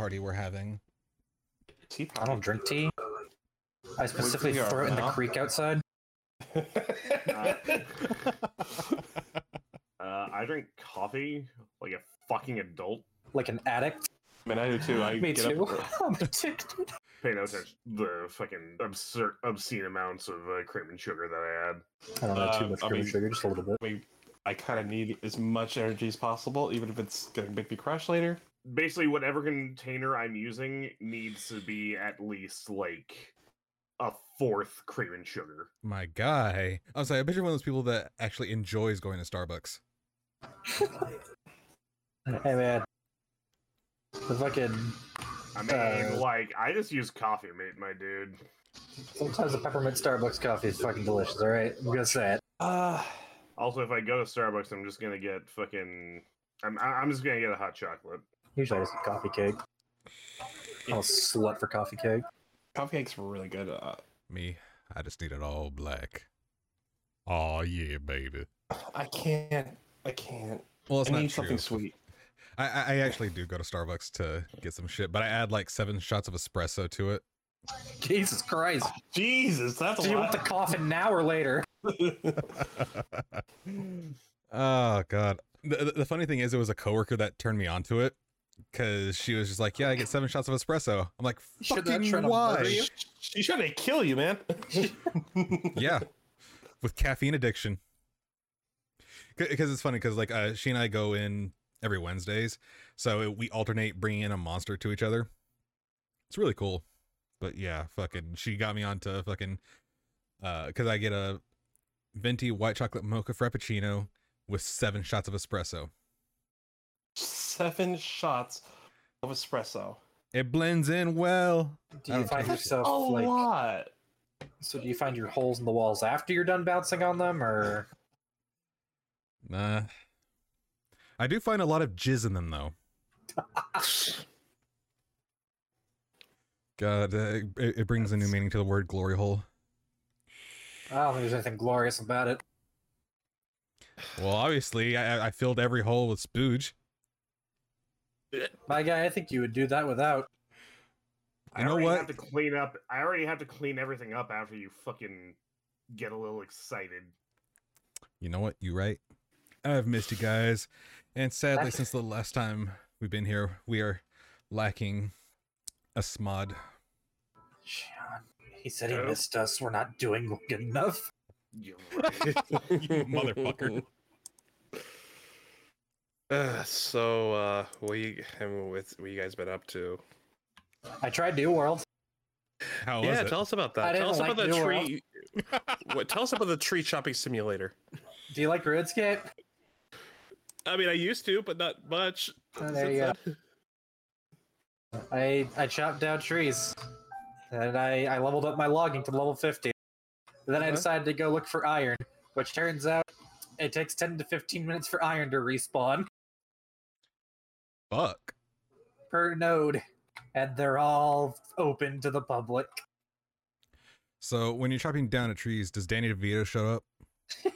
tea party we're having. Tea I don't drink tea. I specifically we throw it in the creek outside. Uh, I drink coffee like a fucking adult. Like an addict. Man, I do too. I Me get too. Up, I'm addicted. Pay no attention to the fucking absurd, obscene amounts of uh, cream and sugar that I add. I don't know too Uh, much I cream and sugar, just a little bit. I mean, I kind of need as much energy as possible, even if it's gonna make me crash later. Basically, whatever container I'm using needs to be at least like a fourth cream and sugar. My guy. I'm sorry, I bet you're one of those people that actually enjoys going to Starbucks. Hey man. The fucking I mean, Uh, like I just use coffee mate, my dude. sometimes the peppermint Starbucks coffee is fucking delicious, alright? I'm gonna say it. Uh, Also, if I go to Starbucks, I'm just gonna get fucking. I'm I'm just gonna get a hot chocolate. Usually it's a coffee cake. I'm a slut for coffee cake. coffee cakes were really good. Uh, Me, I just need it all black. Oh yeah, baby. I can't. I can't. Well, it's I not need true. something sweet. I, I I actually do go to Starbucks to get some shit, but I add like seven shots of espresso to it. Jesus Christ. Jesus, that's Do you want lot. the coffin now or later? oh god. The, the- the funny thing is, it was a coworker that turned me onto it because she was just like, "Yeah, I get seven shots of espresso." I'm like, "Fucking try why?" you? She's trying to kill you, man. yeah, with caffeine addiction. Because it's funny because like uh, she and I go in every Wednesdays, so we alternate bringing in a monster to each other. It's really cool, but yeah, fucking, she got me onto fucking, uh, because I get a venti white chocolate mocha frappuccino with seven shots of espresso. Seven shots of espresso. It blends in well. Do you find yourself a like lot. so do you find your holes in the walls after you're done bouncing on them or Nah. I do find a lot of jizz in them though. God, uh, it, it brings a new meaning to the word glory hole. I don't think there's anything glorious about it. Well, obviously, I, I filled every hole with spooge. My guy, I think you would do that without. I You know already what? have to clean up. I already have to clean everything up after you fucking get a little excited. You know what? You right. I've missed you guys, and sadly, since the last time we've been here, we are lacking a smod. Sean, he said he Oh. missed us. We're not doing good enough. You're right. you motherfucker. Uh, so, uh, what you, I mean, with what you guys been up to? I tried New World. How was yeah, it? tell us about I that. Tell didn't us like about the New World. tree. what? Tell us about the tree chopping simulator. Do you like RuneScape? I mean, I used to, but not much. Oh, there you go. then. I I chopped down trees, and I I leveled up my logging to level fifty. And then I Uh-huh. decided to go look for iron, which turns out it takes ten to fifteen minutes for iron to respawn Fuck. per node, and they're all open to the public. So when you're chopping down a trees, does Danny DeVito show up?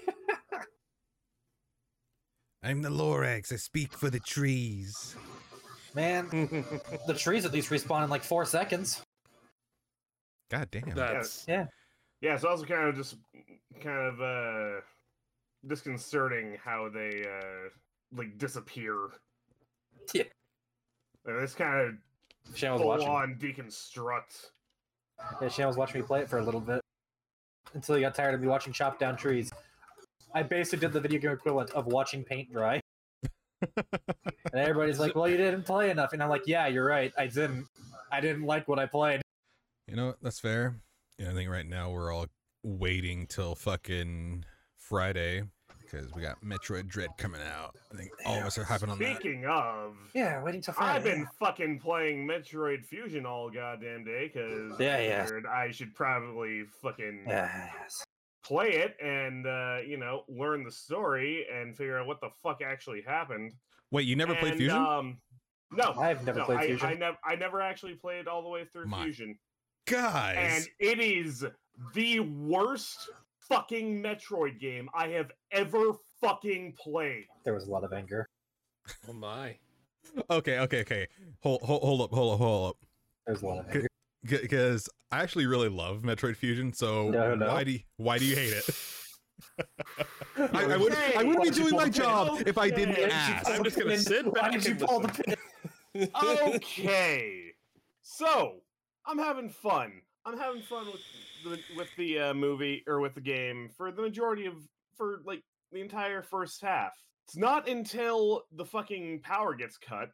I'm the Lorax. I speak for the trees. Man, the trees at least respawn in like four seconds. God damn. That's Yeah. yeah, it's also kind of just kind of uh disconcerting how they uh like disappear. Yeah. And it's kind of Shan was full watching. on deconstruct. Yeah, Shan was watching me play it for a little bit until he got tired of me watching chop down trees. I basically did the video game equivalent of watching paint dry. and everybody's like, "Well, you didn't play enough," and I'm like, "Yeah, you're right. I didn't. I didn't like what I played." You know what? That's fair. Yeah, I think right now we're all waiting till fucking Friday because we got Metroid Dread coming out. I think all of us are hyping on that. Speaking of, Yeah, waiting till Friday. I've been fucking playing Metroid Fusion all goddamn day because Yeah, yeah. I should probably fucking Yeah, yes. play it and uh, you know learn the story and figure out what the fuck actually happened. Wait, you never played Fusion? Um, no, I've never no, played I, Fusion. I never, I never actually played all the way through My Fusion, Guys, and it is the worst fucking Metroid game I have ever fucking played. There was a lot of anger. oh my. Okay, okay, okay. Hold, hold, hold up, hold up, hold up. There's a lot of Good. Because I actually really love Metroid Fusion. So No, no. why do you, why do you hate it? I, I wouldn't I wouldn't be doing my the pin? job if I didn't ask. I'm just gonna sit back. Why did you pull the pin? okay. So I'm having fun. I'm having fun with the with the uh, movie or with the game for the majority of for like the entire first half. It's not until the fucking power gets cut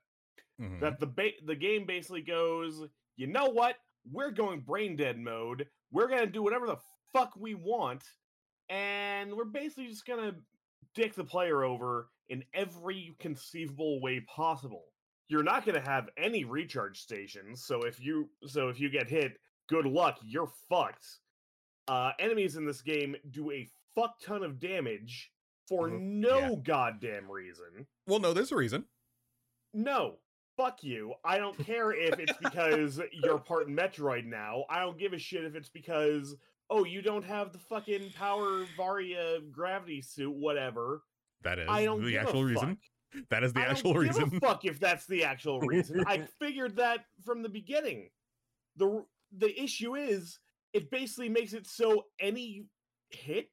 Mhm. that the ba- the game basically goes, you know what? We're going brain dead mode. We're gonna do whatever the fuck we want, and we're basically just gonna dick the player over in every conceivable way possible. You're not gonna have any recharge stations, so if you so if you get hit, good luck, you're fucked. Uh, enemies in this game do a fuck ton of damage for Mhm. no Yeah. goddamn reason. Well, no, there's a reason. No, fuck you. I don't care if it's because you're part Metroid now. I don't give a shit if it's because oh you don't have the fucking power Varia gravity suit, whatever. That is I don't the actual reason. fuck. That is the I don't actual give reason. a fuck if that's the actual reason. I figured that from the beginning. the The issue is it basically makes it so any hit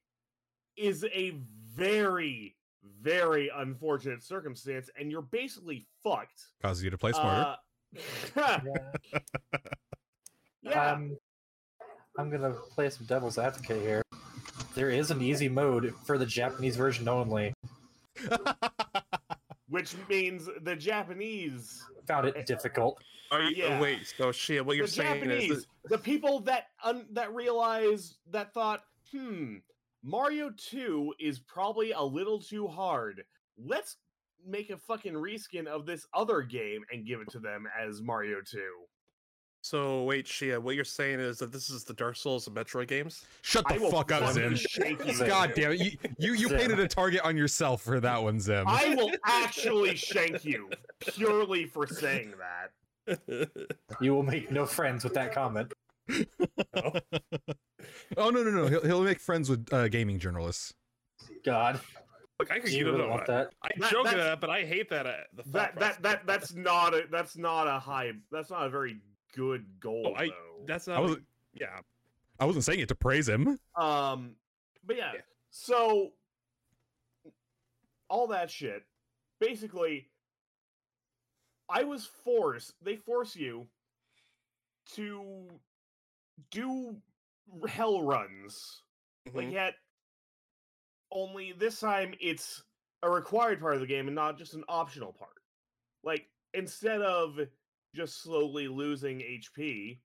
is a very very unfortunate circumstance, and you're basically fucked. Causes you to play smarter. Uh, Yeah. yeah. Um, I'm gonna play some devil's advocate here. There is an easy mode for the Japanese version only. which means the Japanese, Found it difficult. Are you? Yeah. Oh, wait. So shit. What you're the saying Japanese, is the people that un, that realized that thought, hmm, Mario Two is probably a little too hard. Let's make a fucking reskin of this other game and give it to them as Mario Two. So wait, Shia. What you're saying is that this is the Dark Souls of Metroid games. Shut the fuck up, Zim. God damn it. You you, you Zim. painted a target on yourself for that one, Zim. I will actually shank you purely for saying that. You will make no friends with that comment. oh no no no. He'll, he'll make friends with uh, gaming journalists. God, Look, I could you you really know, want that? I'm That- joking that's- at that, but I hate that. Uh, the That thought that that that's not a that's not a high that's not a very good goal Oh, I. though. That's I not. wasn't yeah. I wasn't saying it to praise him. Um, but yeah, Yeah. so all that shit. Basically, I was forced. They force you to do hell runs. Like Mhm. yet, only this time it's a required part of the game and not just an optional part. Like instead of just slowly losing HP,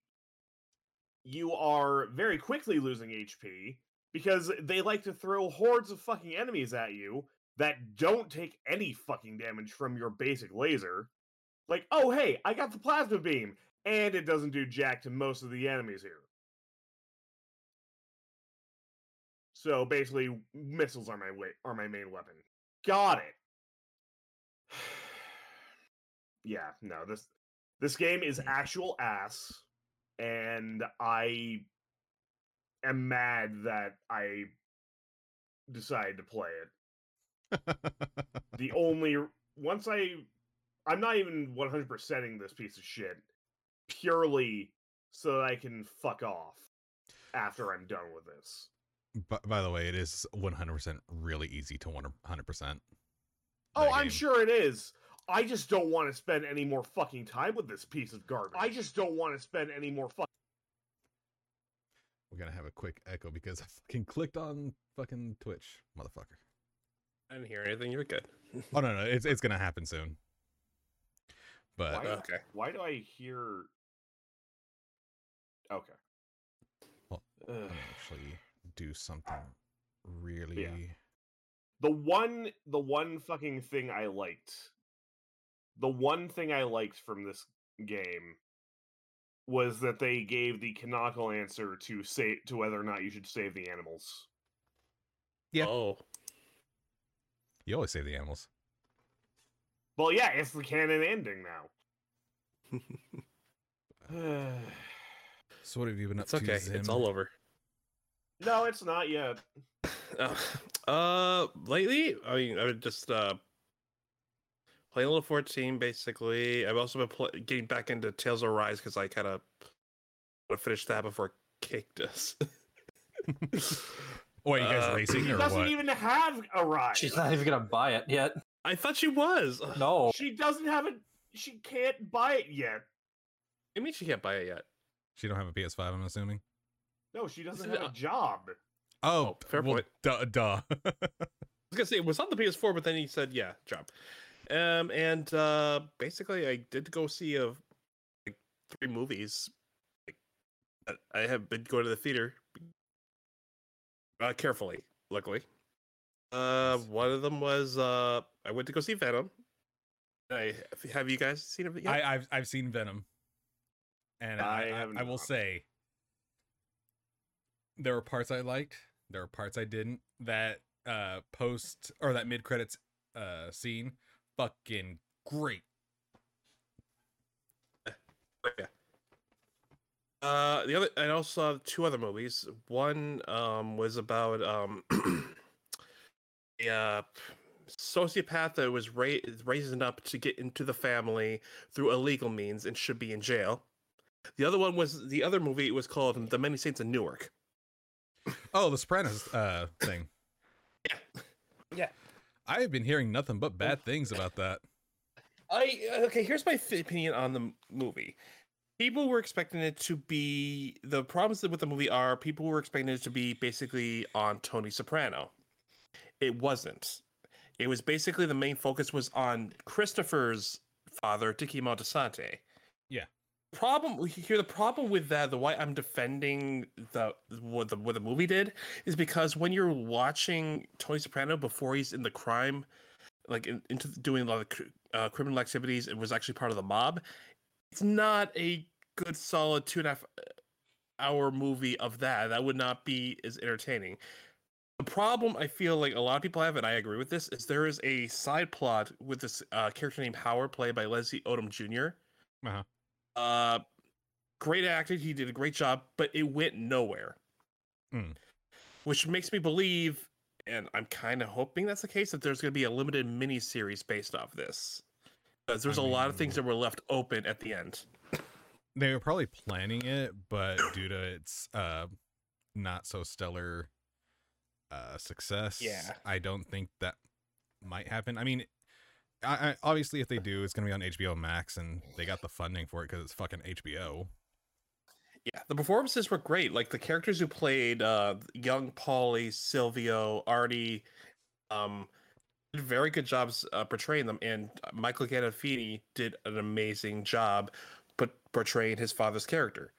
you are very quickly losing HP because they like to throw hordes of fucking enemies at you that don't take any fucking damage from your basic laser. Like, oh hey, I got the plasma beam, and it doesn't do jack to most of the enemies here. So basically, missiles are my wa- are my main weapon. Got it. yeah, no this this game is mm. actual ass, and I am mad that I decided to play it. The only once I I'm not even 100%ing this piece of shit purely so that I can fuck off after I'm done with this. But by the way, it is 100% really easy to 100%. Oh, I'm game. sure it is. I just don't want to spend any more fucking time with this piece of garbage. I just don't want to spend any more fucking We're gonna have a quick echo because I fucking clicked on fucking Twitch, motherfucker. I didn't hear anything. You're good. Oh no, no, it's it's gonna happen soon. But Why? Okay. Why do I hear Okay. Well, Ugh. I'm gonna actually do something really. the one the one fucking thing I liked the one thing I liked from this game was that they gave the canonical answer to say to whether or not you should save the animals. Yeah. Oh. You always save the animals. Well, yeah, it's the canon ending now. So what have you been up It's to? okay. Zim? It's all over. no, it's not yet. Uh, uh, lately, I mean, I would just uh, playing a little 14 basically. I've also been pl- getting back into Tales of Arise because I kind of want to finish that before Cake does. Wait, you guys Uh, racing She or doesn't what? even have a ride. She's not even gonna buy it yet. I thought she was. No. She doesn't have it. She can't buy it yet. I mean, she can't buy it yet. She don't have a PS5, I'm assuming. No, she doesn't have a job. Oh, Oh, fair well, point. Duh, duh. I was gonna say it was on the PS4, but then he said, "Yeah, job." Um, and uh, basically, I did go see a like three movies. Like, I have been going to the theater uh, carefully. Luckily, uh, one of them was uh, I went to go see Venom. I have you guys seen it? Yet? I, I've I've seen Venom, and I, I I, I will say there were parts I liked. There were parts I didn't. That uh post or that mid credits uh scene, fucking great. But yeah. Uh, the other, I also saw two other movies. One um was about um a uh, sociopath that was ra- raising up to get into the family through illegal means and should be in jail. The other one was the other movie was called The Many Saints of Newark. Oh, the Sopranos uh thing. Yeah. Yeah. I have been hearing nothing but bad things about that. I okay. Here's my opinion on the movie. People were expecting it to be the problems with the movie are people were expecting it to be basically on Tony Soprano. It wasn't. It was basically the main focus was on Christopher's father, Dicky Moltisanti. Problem here, the problem with that, the why I'm defending the what the what the movie did is because when you're watching Tony Soprano before he's in the crime like in, into doing a lot of uh, criminal activities and was actually part of the mob. It's not a good solid two and a half uh, hour movie of that. That would not be as entertaining. The problem I feel like a lot of people have, and I agree with this, is there is a side plot with this uh, character named Howard, played by Leslie Odom Jr. Uh-huh. Uh, great acting. He did a great job, but it went nowhere. Mm. Which makes me believe, and I'm kind of hoping that's the case, that there's going to be a limited mini series based off this. Because there's I a lot of things that were left open at the end. They were probably planning it, but due to its uh not so stellar uh success, Yeah. I don't think that might happen. I mean, I, I obviously if they do, it's gonna be on HBO Max, and they got the funding for it because it's fucking HBO. Yeah, the performances were great. Like the characters who played uh, young Polly, Silvio, Artie, um, did very good jobs uh, portraying them, and Michael Gandolfini did an amazing job, but portraying his father's character.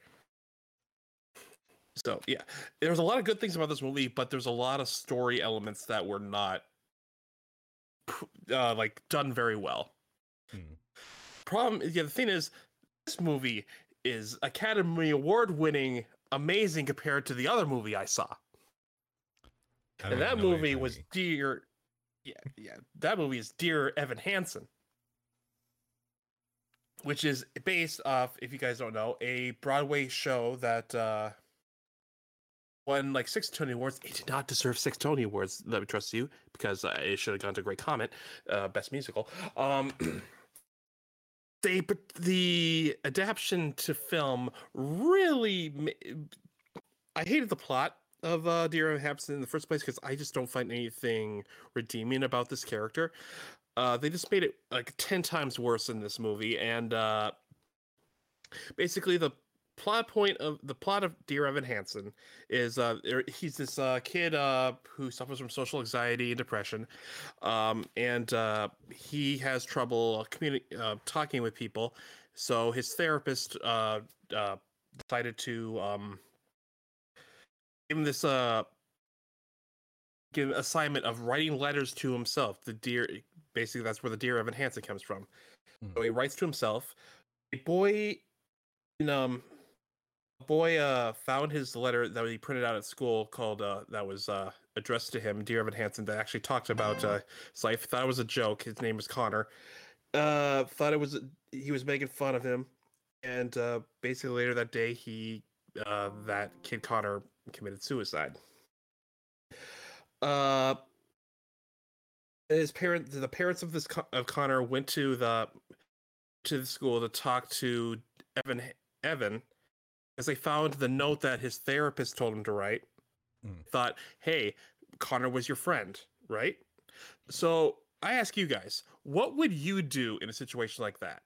So yeah, there's a lot of good things about this movie, but there's a lot of story elements that were not uh, like done very well. Hmm. Problem, yeah, the thing is, this movie is Academy Award winning, amazing compared to the other movie I saw. I And that even know what movie was. Dear, yeah, yeah, that movie is Dear Evan Hansen, which is based off, if you guys don't know, a Broadway show that uh, won like six Tony Awards. It did not deserve six Tony Awards. Let me trust you, because uh, it should have gone to Great Comet, uh, Best Musical. Um, they but the adaptation to film really. I hated the plot of uh, Dear Evan Hansen in the first place because I just don't find anything redeeming about this character. Uh, they just made it like ten times worse in this movie, and uh, basically the plot point of the plot of Dear Evan Hansen is uh, er- he's this uh, kid uh, who suffers from social anxiety and depression, um, and uh, he has trouble communi- uh, talking with people. So his therapist uh, uh, decided to um, give him this uh, give assignment of writing letters to himself. The dear, basically, that's where the Dear Evan Hansen comes from. So he writes to himself. A boy, in, um, boy uh found his letter that he printed out at school called uh that was uh addressed to him, Dear Evan Hansen, that actually talked about uh his life. Thought it was a joke. His name was Connor. Uh, thought it was he was making fun of him, and uh, basically later that day he that kid Connor committed suicide. Uh, his parent, the parents of this of Connor went to the to the school to talk to Evan Evan as they found the note that his therapist told him to write. Mm. Thought, hey, Connor was your friend, right? So I ask you guys, what would you do in a situation like that?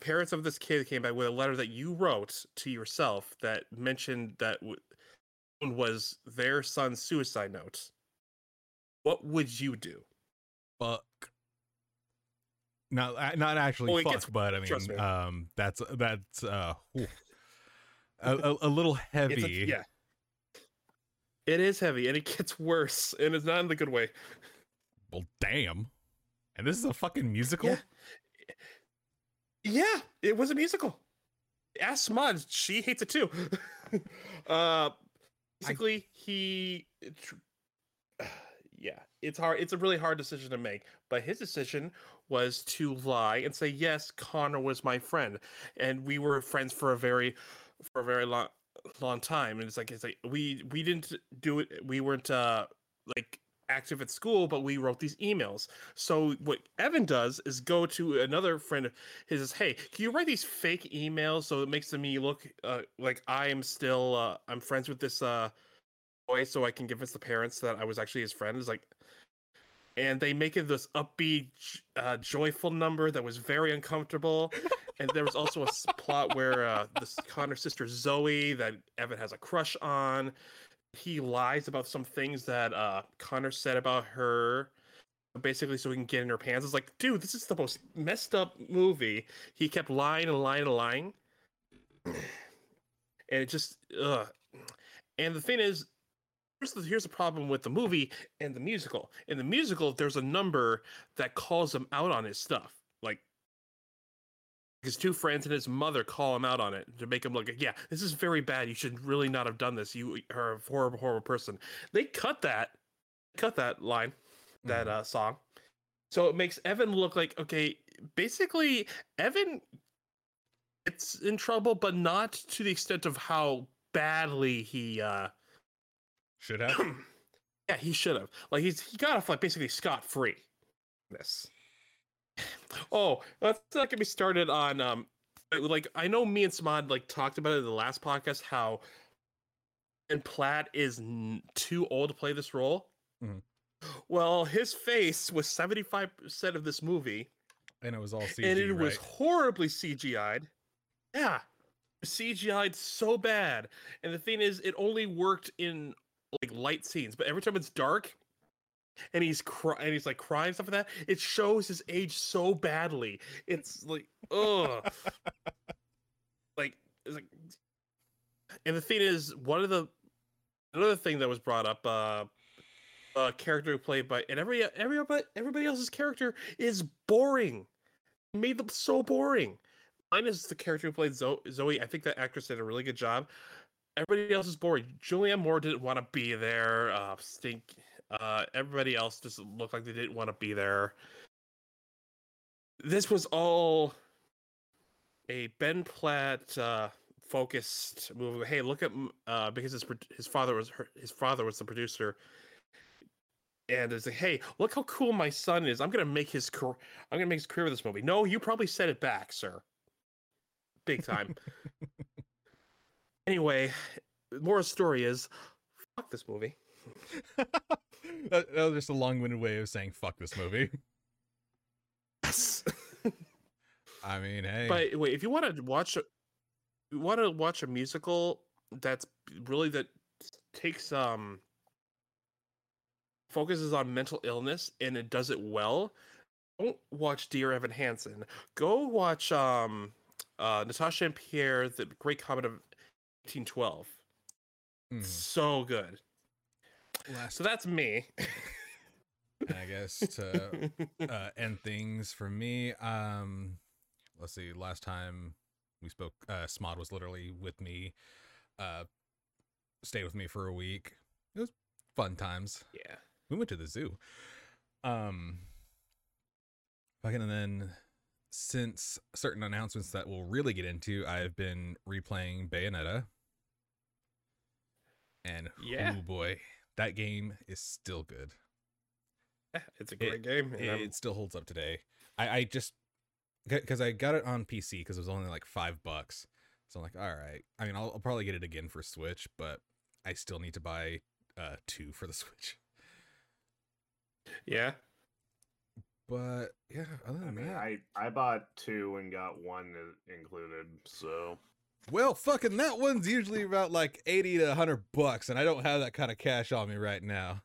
Parents of this kid came back with a letter that you wrote to yourself that mentioned that w- was their son's suicide note. What would you do? fuck. Not not actually it fuck, gets- but I mean, me. um, that's that's uh. A, a, a little heavy. a- yeah. It is heavy and it gets worse and it's not in the good way. Well, damn. And this is a fucking musical. Yeah. Yeah, it was a musical. Ask Smudge, she hates it too. uh basically he tr- yeah, it's hard it's a really hard decision to make, but his decision was to lie and say yes, Connor was my friend and we were friends for a very for a very long long time and it's like it's like we we didn't do it we weren't uh like active at school but we wrote these emails. So what evan does is go to another friend of his says hey can you write these fake emails so it makes me look uh, like i am still uh, i'm friends with this uh boy so i can give us the parents that i was actually his friend? Is like and they make it this upbeat uh, joyful number that was very uncomfortable and there was also a plot where uh, this connor's sister zoe that evan has a crush on he lies about some things that uh connor said about her basically so he can get in her pants. It's like dude this is the most messed up movie. He kept lying and lying and lying. And it just uh and the thing is here's the, here's the problem with the movie and the musical. In the musical there's a number that calls him out on his stuff his two friends and his mother call him out on it to make him look like, yeah, this is very bad. You should really not have done this. You are a horrible, horrible person. They cut that, cut that line, that Mhm. uh, song. So it makes Evan look like, okay, basically, Evan gets in trouble, but not to the extent of how badly he, uh, Should have. yeah, he should have. Like he's he got off like basically scot free. This. Oh, let's not get me started on um, like I know me and Smod like talked about it in the last podcast how, Ben Platt is n- too old to play this role. Mm-hmm. Well, his face was seventy five percent of this movie, And it was all CG, and it was horribly CGI'd. Yeah, CGI'd so bad. And the thing is, it only worked in like light scenes, but every time it's dark, and he's cry- and he's like crying stuff like that, it shows his age so badly. It's like, ugh, like it's like. And the thing is, one of the another thing that was brought up, uh, a character played by and every everybody everybody else's character is boring. Made them so boring. Mine is the character who played Zo- Zoe. I think that actress did a really good job. Everybody else is boring. Julianne Moore didn't want to be there. Uh, Stink. Uh, everybody else just looked like they didn't want to be there. This was all a Ben Platt uh, focused movie. Hey, look at uh, because his his father was her, his father was the producer, and it's like, hey, look how cool my son is. I'm gonna make his career. I'm gonna make his career with this movie. No, you probably set it back, sir. Big time. anyway, moral story is, fuck this movie. that, that was just a long-winded way of saying "fuck this movie." Yes. I mean, hey, But wait, if you want to watch, a, you want to watch a musical that's really that takes um focuses on mental illness and it does it well. Don't watch Dear Evan Hansen. Go watch um uh Natasha and Pierre, the Great Comet of 1812. mhm. So good. Last So that's me. I guess to uh, end things for me. Um, let's see. Last time we spoke, uh, Smod was literally with me. Uh, stayed with me for a week. It was fun times. yeah. We went to the zoo. Um, fucking, and then since certain announcements that we'll really get into, I've been replaying Bayonetta. And Yeah. oh boy, that game is still good. Eh, it's a great game. and it, it still holds up today. I, I just because I got it on PC because it was only like five bucks. So I'm like, all right. I mean, I'll, I'll probably get it again for Switch, but I still need to buy uh two for the Switch. yeah. But yeah, other I than mean, that, I I bought two and got one included. So well, fucking that one's usually about like eighty to hundred bucks, and I don't have that kind of cash on me right now.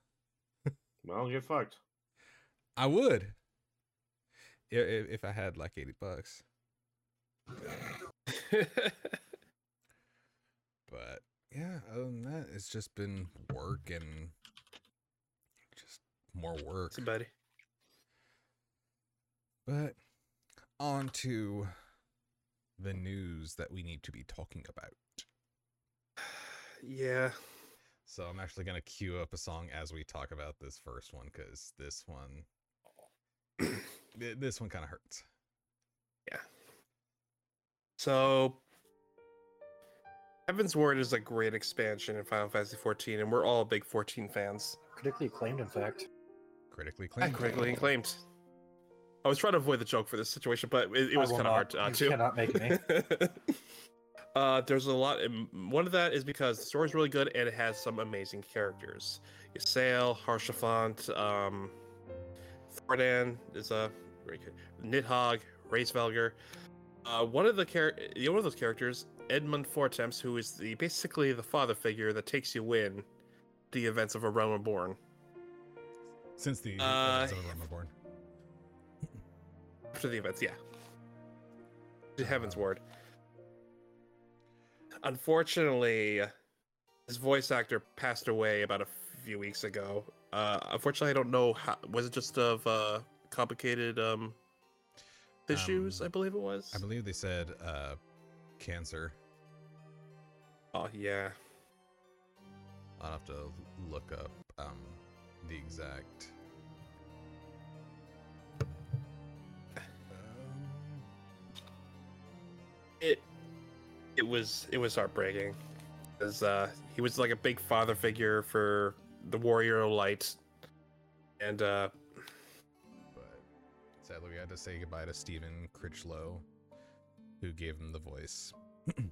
well, get fucked. I would, if, if I had like eighty bucks. But yeah, other than that, it's just been work and just more work. Somebody. But on to the news that we need to be talking about. Yeah. So I'm actually gonna queue up a song as we talk about this first one because this one, this one kind of hurts. Yeah. So Heavensward is a great expansion in Final Fantasy 14, and we're all big 14 fans. Critically acclaimed, in fact. Critically And acclaimed. critically acclaimed. I was trying to avoid the joke for this situation, but it, it was kind of not. hard to, uh, You to. cannot make me. uh, there's a lot. One of that is because the story's really good and it has some amazing characters. Ysayle, Haurchefant, um, Thordan is a very good. Nidhogg, Hraesvelgr. Uh, one of the char- one of those characters, Edmont Fortemps, who is the basically the father figure that takes you in the events of A Realm Reborn. Since the Uh, events of A Realm Reborn. After the events, yeah. To Heavensward. Unfortunately, his voice actor passed away about a few weeks ago. Uh, unfortunately, I don't know how. Was it just of uh, complicated um, issues? Um, I believe it was. I believe they said uh, cancer. Oh yeah. I'll have to look up um, the exact. It it was it was heartbreaking. because uh, he was like a big father figure for the Warrior of Light, and uh, but sadly, we had to say goodbye to Stephen Critchlow, who gave him the voice.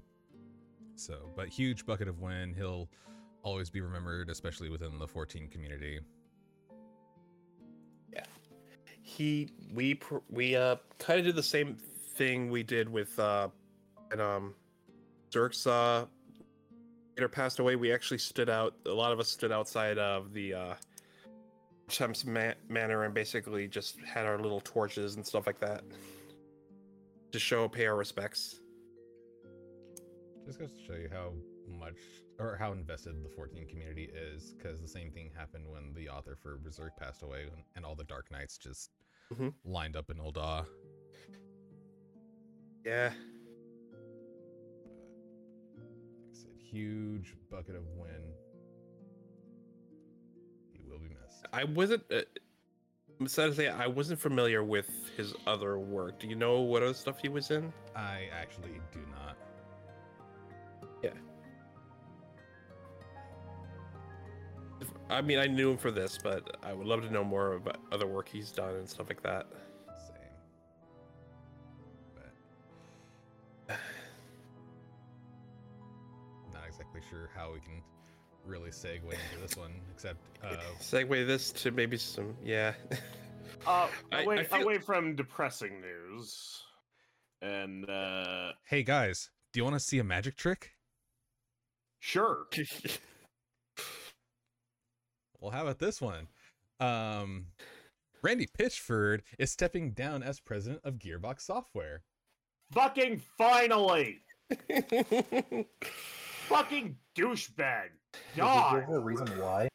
so, but huge bucket of win. He'll always be remembered, especially within the 14 community. Yeah, he we we uh kind of did the same thing we did with uh and um Zerk's uh later passed away we actually stood out a lot of us stood outside of the uh Temps ma- manor and basically just had our little torches and stuff like that to show pay our respects Just goes to show you how much or how invested the 14 community is, because the same thing happened when the author for Berserk passed away, and, and all the Dark Knights just Mhm. lined up in Ul'dah. yeah huge bucket of win. He will be missed. I wasn't uh, I'm sad to say I wasn't familiar with his other work do you know what other stuff he was in I actually do not. Yeah. I mean, I knew him for this, but I would love to know more about other work he's done and stuff like that. How we can really segue into this one, except uh, Segue this to maybe some, yeah. Uh, I- away, I feel- away from depressing news, and uh, hey guys, do you want to see a magic trick? sure, Well, how about this one? Um, Randy Pitchford is stepping down as president of Gearbox Software. fucking finally, fucking douchebag. Did you God, give a reason why?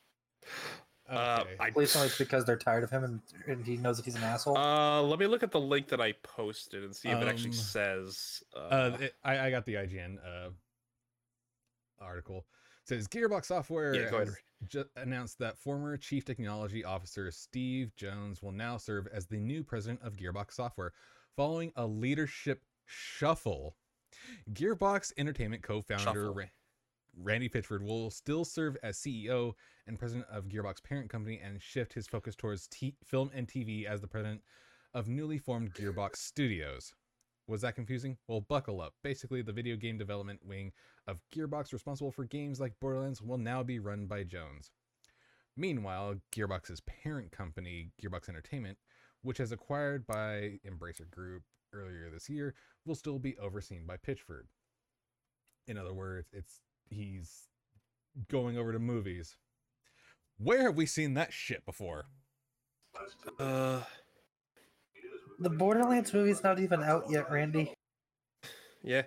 Uh, Okay. I- Please tell me it's because they're tired of him and, and he knows that he's an asshole. uh, let me look at the link that I posted and see if it actually Um, says. Uh, Uh, it- I, I got the IGN uh, article. It says Gearbox Software Yeah, has ju- announced that former Chief Technology Officer Steve Jones will now serve as the new president of Gearbox Software, following a leadership shuffle. Gearbox Entertainment co-founder Shuffle. Ra- Randy Pitchford will still serve as CEO and president of Gearbox parent company and shift his focus towards t- film and TV as the president of newly formed Gearbox Studios. Was that confusing? Well, buckle up. Basically, the video game development wing of Gearbox responsible for games like Borderlands will now be run by Jones. Meanwhile, Gearbox's parent company, Gearbox Entertainment, which has acquired by Embracer Group earlier this year, will still be overseen by Pitchford. In other words, it's he's going over to movies. Where have we seen that shit before? Uh, The Borderlands movie's not even out yet, Randy. yeah.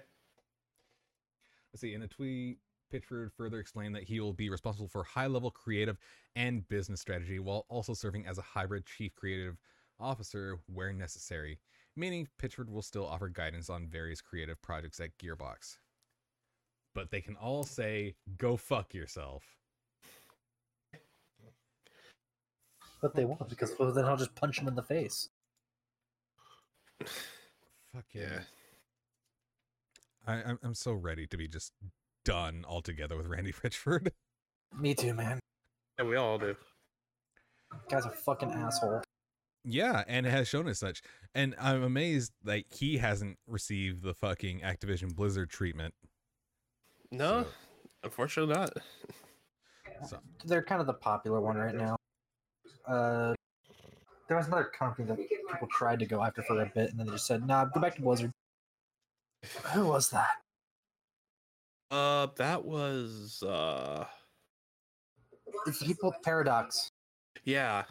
Let's see. In a tweet, Pitchford further explained that he will be responsible for high level creative and business strategy while also serving as a hybrid chief creative officer where necessary, meaning Pitchford will still offer guidance on various creative projects at Gearbox. But they can all say, go fuck yourself. But they won't because well, then I'll just punch them in the face. Fuck yeah. Yeah. I, I'm, I'm so ready to be just done altogether with Randy Pitchford. Me too, man. Yeah, we all do. Guy's a fucking asshole. Yeah, and it has shown as such. And I'm amazed like he hasn't received the fucking Activision Blizzard treatment. No, So- unfortunately not. So They're kind of the popular one right now. Uh, there was another company that people tried to go after for a bit, and then they just said, "Nah, go back to Blizzard." Who was that? Uh, that was uh, It's people Paradox. yeah,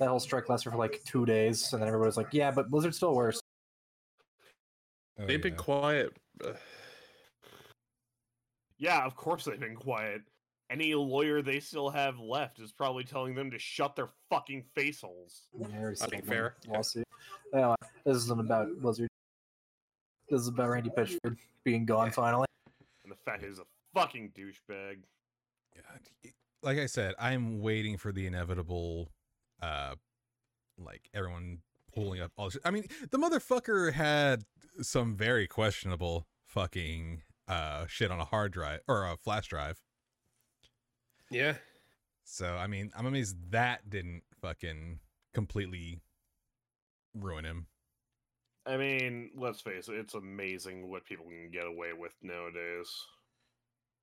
That whole strike lasted for like two days, and then everybody was like, "Yeah, but Blizzard's still worse." oh, they've been quiet. Yeah, of course they've been quiet. Any lawyer they still have left is probably telling them to shut their fucking face holes. Yeah, I already That'd be fair. one Lawsuit. Anyway, this isn't about Blizzard. This is about Randy Pitchford being gone finally. And the fact is a fucking douchebag. God, like I said, I'm waiting for the inevitable uh like everyone pulling up all this I mean, the motherfucker had some very questionable fucking uh shit on a hard drive or a flash drive. yeah, So, I mean, I'm amazed that didn't fucking completely ruin him. I mean, let's face it, it's amazing what people can get away with nowadays.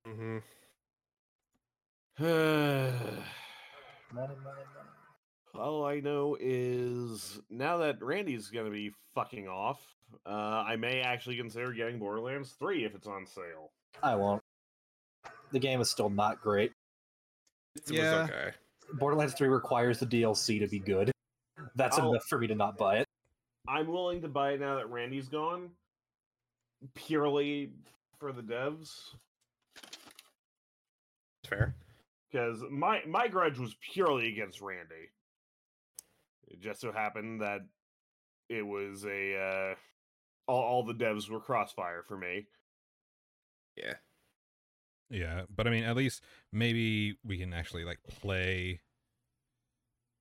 hmm Money, money, money. All I know is now that Randy's gonna be fucking off, uh, I may actually consider getting Borderlands 3 if it's on sale. I won't. The game is still not great. it Yeah. was okay. Borderlands 3 requires the DLC to be good. That's I'll- enough for me to not buy it. I'm willing to buy it now that Randy's gone, purely for the devs. Fair. because my my grudge was purely against Randy. It just so happened that it was a uh, all all the devs were crossfire for me. Yeah, Yeah, but I mean, at least maybe we can actually like play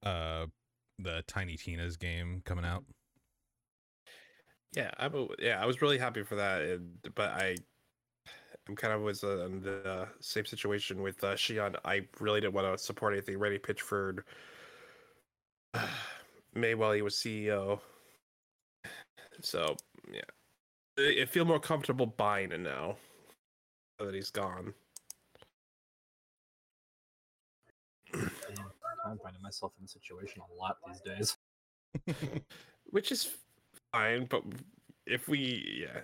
uh the Tiny Tina's game coming out. yeah. I'm a, yeah. I was really happy for that, and, but I, I'm kind of was uh, in the uh, same situation with uh, Shion. I really didn't want to support anything Randy Pitchford made while he was CEO. So yeah, I, I feel more comfortable buying it now now that he's gone. I'm finding myself in a situation a lot these days. which is fine. But if we, yeah,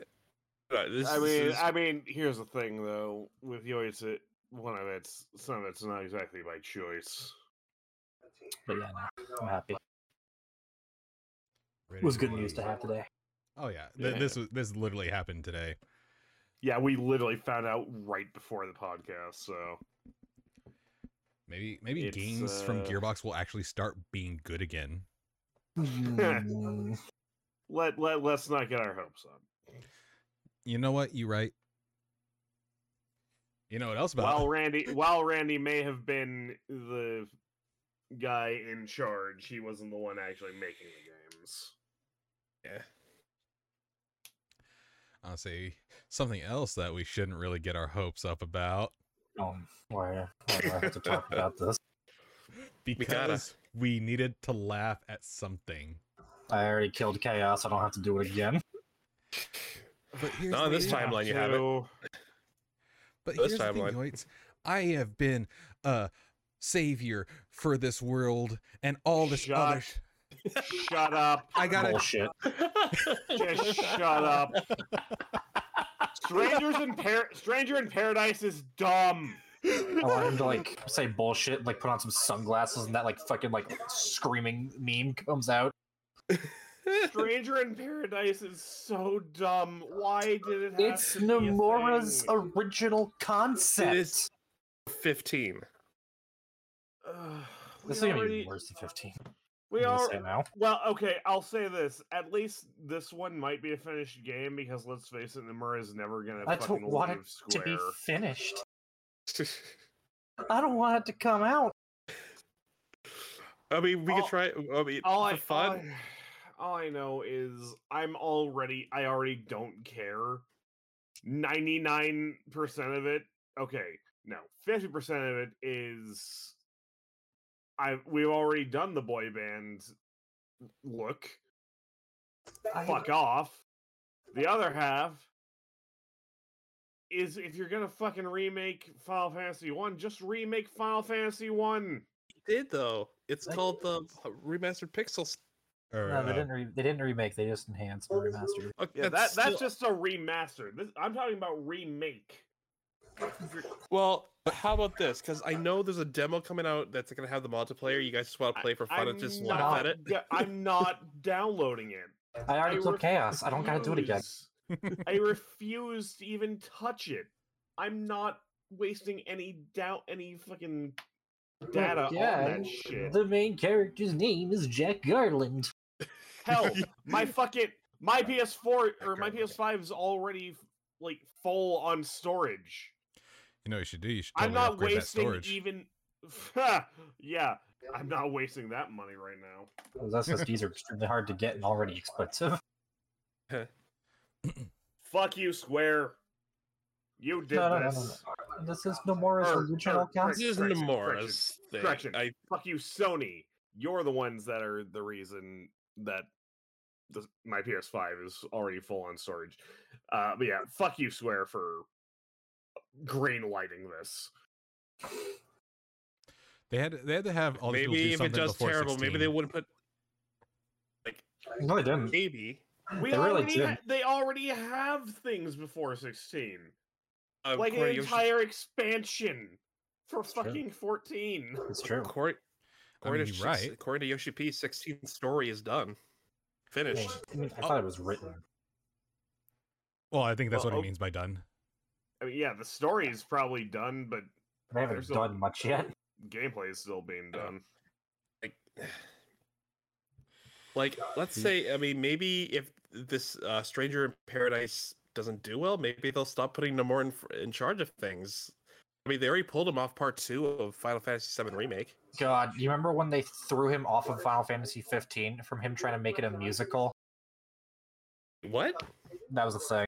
Uh, this, I this mean, is- I mean, here's the thing though with Yoitz, it one of it's some of it's not exactly by choice. But yeah, no, I'm happy. Ready It was good news to have today. Oh yeah, th- Yeah. this was this literally happened today. Yeah, we literally found out right before the podcast, so Maybe maybe It's, games from uh, Gearbox will actually start being good again. Let let let's not get our hopes up. You know what? You right. You know what else about? While Randy, while Randy may have been the guy in charge, he wasn't the one actually making the games. Yeah. I'll say something else that we shouldn't really get our hopes up about Um, why, why do I have to talk about this? because we needed to laugh at something. I already killed chaos. I don't have to do it again. But here's Not on the this thing- timeline, you have it. But This here's the thing, timeline. Yoitz. I have been a savior for this world and all this Shut other. sh- Shut up. I gotta. Bullshit. Just shut up. Strangers in Par- Stranger in Paradise is dumb. I want him to like say bullshit, like put on some sunglasses, and that like fucking like screaming meme comes out. Stranger in Paradise is so dumb. Why did it have It's to be a Nomura's thing? original concept. is- 15. Ugh, we This is gonna be worse than fifteen. We I'm are say now. well. Okay, I'll say this. At least this one might be a finished game because let's face it, Nomura is never gonna I fucking don't want leave it to be finished. I don't want it to come out. I mean, we All- could try. I mean, all I, fun. all I all I know is I'm already I already don't care. Ninety nine percent of it, okay, no, fifty percent of it is I we've already done the boy band look. I- Fuck off. The other half is if you're gonna fucking remake Final Fantasy One, just remake Final Fantasy One. did though. It's Like- called the remastered pixels. Or, No, they uh, didn't. Re- they didn't remake. They just enhanced and remastered. Okay, Yeah, that, that's just a remaster. This, I'm talking about remake. Well, how about this? Because I know there's a demo coming out that's gonna have the multiplayer. You guys just want to play for fun and just not laugh at it. da- I'm not downloading it. I already I killed chaos. I don't gotta do it again. I refuse to even touch it. I'm not wasting any doubt, any fucking data on that shit. the main character's name is Jack Garland. Hell, my fucking my PS4 or my PS5 is already like full on storage. You know what you should do? You should I'm not upgrade that wasting storage. even. yeah, I'm not wasting that money right now. Those SSDs are extremely hard to get and already expensive. Fuck you, Square. You did No, no, no, no, this. no. This is Nomura's Or- original or. This is correction, Nomura's thing. correction. I Fuck you, Sony. You're the ones that are the reason that the, my PS5 is already full on storage. Uh, but yeah, fuck you, Square, for green lighting this. They had they had to have all these people maybe if it something does before terrible, maybe they wouldn't put like No, they didn't. maybe. We They really already did. ha- they already have things before 16. Uh, like an Corey Yoshi- entire expansion for It's true. fucking 14. It's true. Corey, I mean, to right. Corey to Yoshi P, 16th story is done, finished. I, mean, I thought it was written. Well, I think that's Well, what oh- he means by done. I mean, yeah, the story is probably done, but They haven't There's no- done much yet. gameplay is still being done. like like let's say i mean maybe if this uh stranger in paradise doesn't do well maybe they'll stop putting Nomura in, in charge of things i mean they already pulled him off part two of final fantasy VII remake God, you remember when they threw him off of Final Fantasy 15 from him trying to make it a musical? what That was the thing.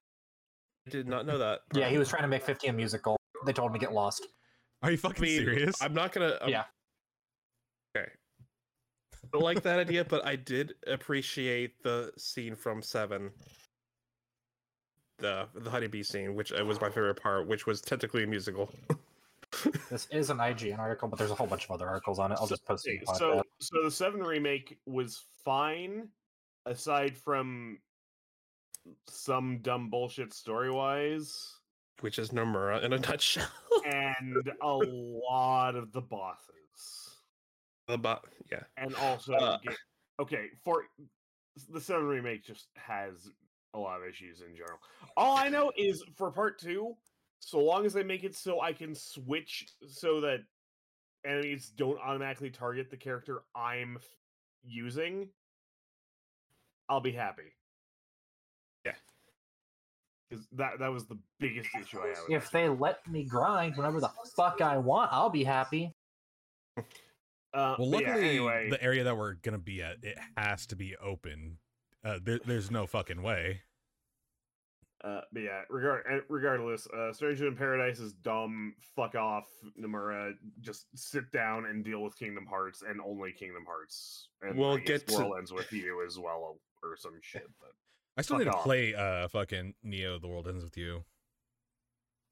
I did not know that Yeah, he was trying to make 15 a musical. They told him to get lost. Are you i fucking mean serious? i'm not gonna I'm- Yeah. okay I don't like that idea but i did appreciate the scene from seven the the honeybee scene which uh, was my favorite part which was technically a musical This is an IGN article, but there's a whole bunch of other articles on it. I'll just post it. in Okay, the so so the 7 remake was fine aside from some dumb bullshit story-wise which is Nomura in a nutshell. and a lot of the bosses. the bot, yeah. And also Uh. ga- okay, for the 7 remake just has a lot of issues in general. All I know is for part 2, so long as they make it so I can switch so that enemies don't automatically target the character I'm f- using, I'll be happy. Yeah. Because that that was the biggest issue I had. With If they let me grind whenever the fuck I want, I'll be happy. uh, well, but yeah, anyway, the area that we're gonna be at, it has to be open. Uh, there, there's no fucking way. Uh, but yeah, regard eh, regardless, uh, Stranger in Paradise is dumb. Fuck off, Nomura. Just sit down and deal with Kingdom Hearts and only Kingdom Hearts. And We'll I guess get to- World ends with you as well, or some shit. But I still Fuck need to off. play uh fucking Neo The World Ends with You.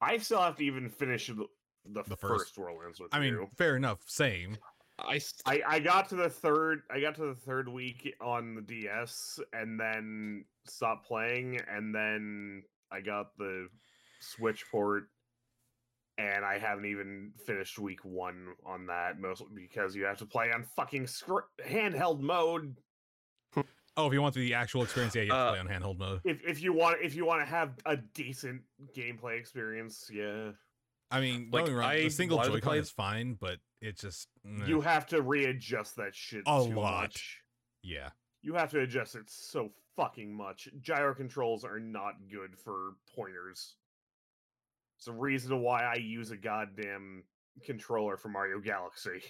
I still have to even finish the, the, The first, first- World ends with I mean, fair enough, same. I I I got to the third I got to the third week on the DS and then stopped playing and then I got the Switch port and I haven't even finished week one on that mostly because you have to play on fucking scr- handheld mode Oh, if you want the actual experience, yeah, you have to Uh, play on handheld mode. if if you want if you want to have a decent gameplay experience yeah I mean, like, don't get me wrong, I the single wanted to Joy-Con play- is fine, but it just meh. you have to readjust that shit A too lot. much. yeah. you have to adjust it so fucking much. Gyro controls are not good for pointers. It's the reason why I use a goddamn controller for Mario Galaxy.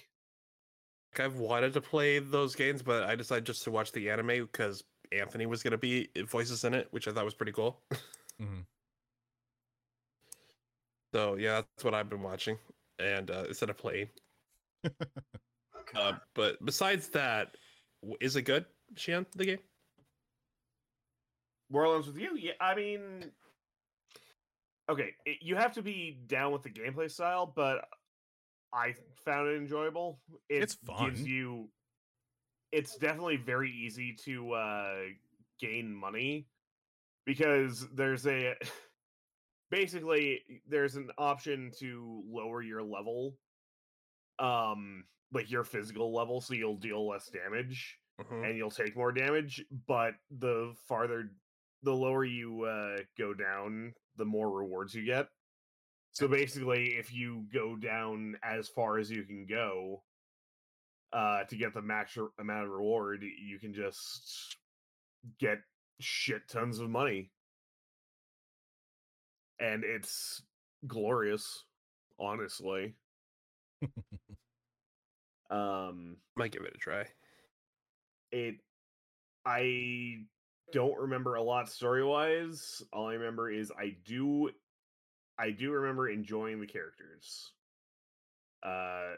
I've wanted to play those games, but I decided just to watch the anime because Anthony was going to be voices in it, which I thought was pretty cool. Mhm. So yeah, that's what I've been watching, and uh, instead of playing. Uh, but besides that, is it good, Shion, the game? World Ends with you? Yeah, I mean, okay, it, you have to be down with the gameplay style, but I found it enjoyable. It It's Gives fun. you, it's definitely very easy to uh, gain money because there's a basically there's an option to lower your level, um, like your physical level, so you'll deal less damage Mhm. and you'll take more damage but the farther the lower you uh, go down the more rewards you get so basically if you go down as far as you can go uh, to get the max r- amount of reward you can just get shit tons of money. And it's glorious honestly. Um Might give it a try. it i don't remember a lot story wise all i remember is i do i do remember enjoying the characters uh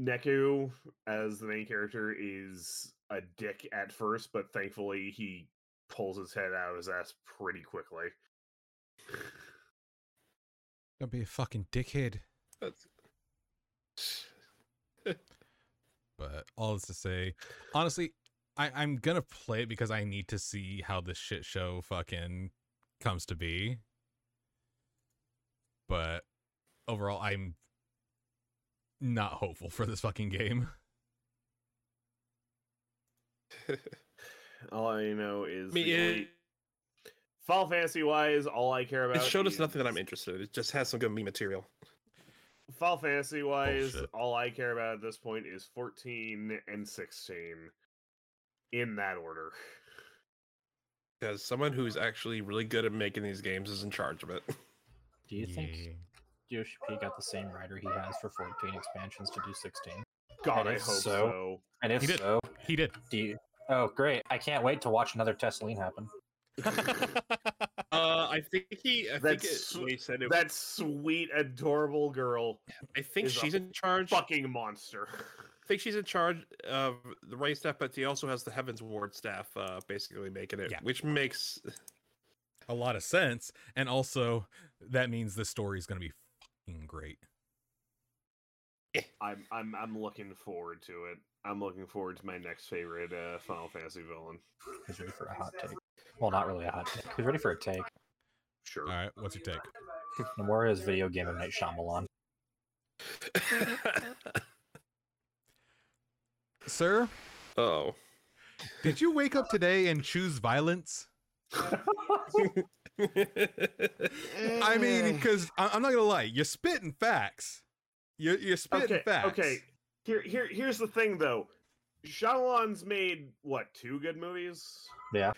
neku as the main character is a dick at first but thankfully he pulls his head out of his ass pretty quickly Don't be a fucking dickhead. But all this to say, honestly, I, I'm gonna play it because I need to see how this shit show fucking comes to be. But overall, I'm not hopeful for this fucking game. all i know is I mean, it, Final Fantasy wise, all I care about it showed us nothing that I'm interested in. It just has some good meme material. Final Fantasy wise, Bullshit. all I care about at this point is 14 and 16 in that order. Because someone who's actually really good at making these games is in charge of it. Do you think Yeah. Yoshi P got the same writer he has for 14 expansions to do 16? God, And I hope so- so. And if He did. so, He did. do you? Oh, great! I can't wait to watch another Tesseline happen. Uh, I think he. I think That's it, they said it, That sweet, adorable girl, I think is a she's in charge. fucking monster. I think she's in charge of the writing staff, but he also has the Heavensward staff, uh, basically making it, Yeah. which makes A lot of sense, and also that means the story is gonna be fucking great. I'm I'm I'm looking forward to it. I'm looking forward to my next favorite uh, Final Fantasy villain. Who's ready for a hot take? Well, not really a hot take. He's ready for a take? Sure. All right, what's your take? Nomura's video game M Night Shyamalan. Sir, oh. did you wake up today and choose violence? I mean, because I'm not gonna lie, you're spitting facts. You're you're spitting okay, facts. okay. Here, here, here's the thing, though. Shyamalan's made what two good movies? Yeah,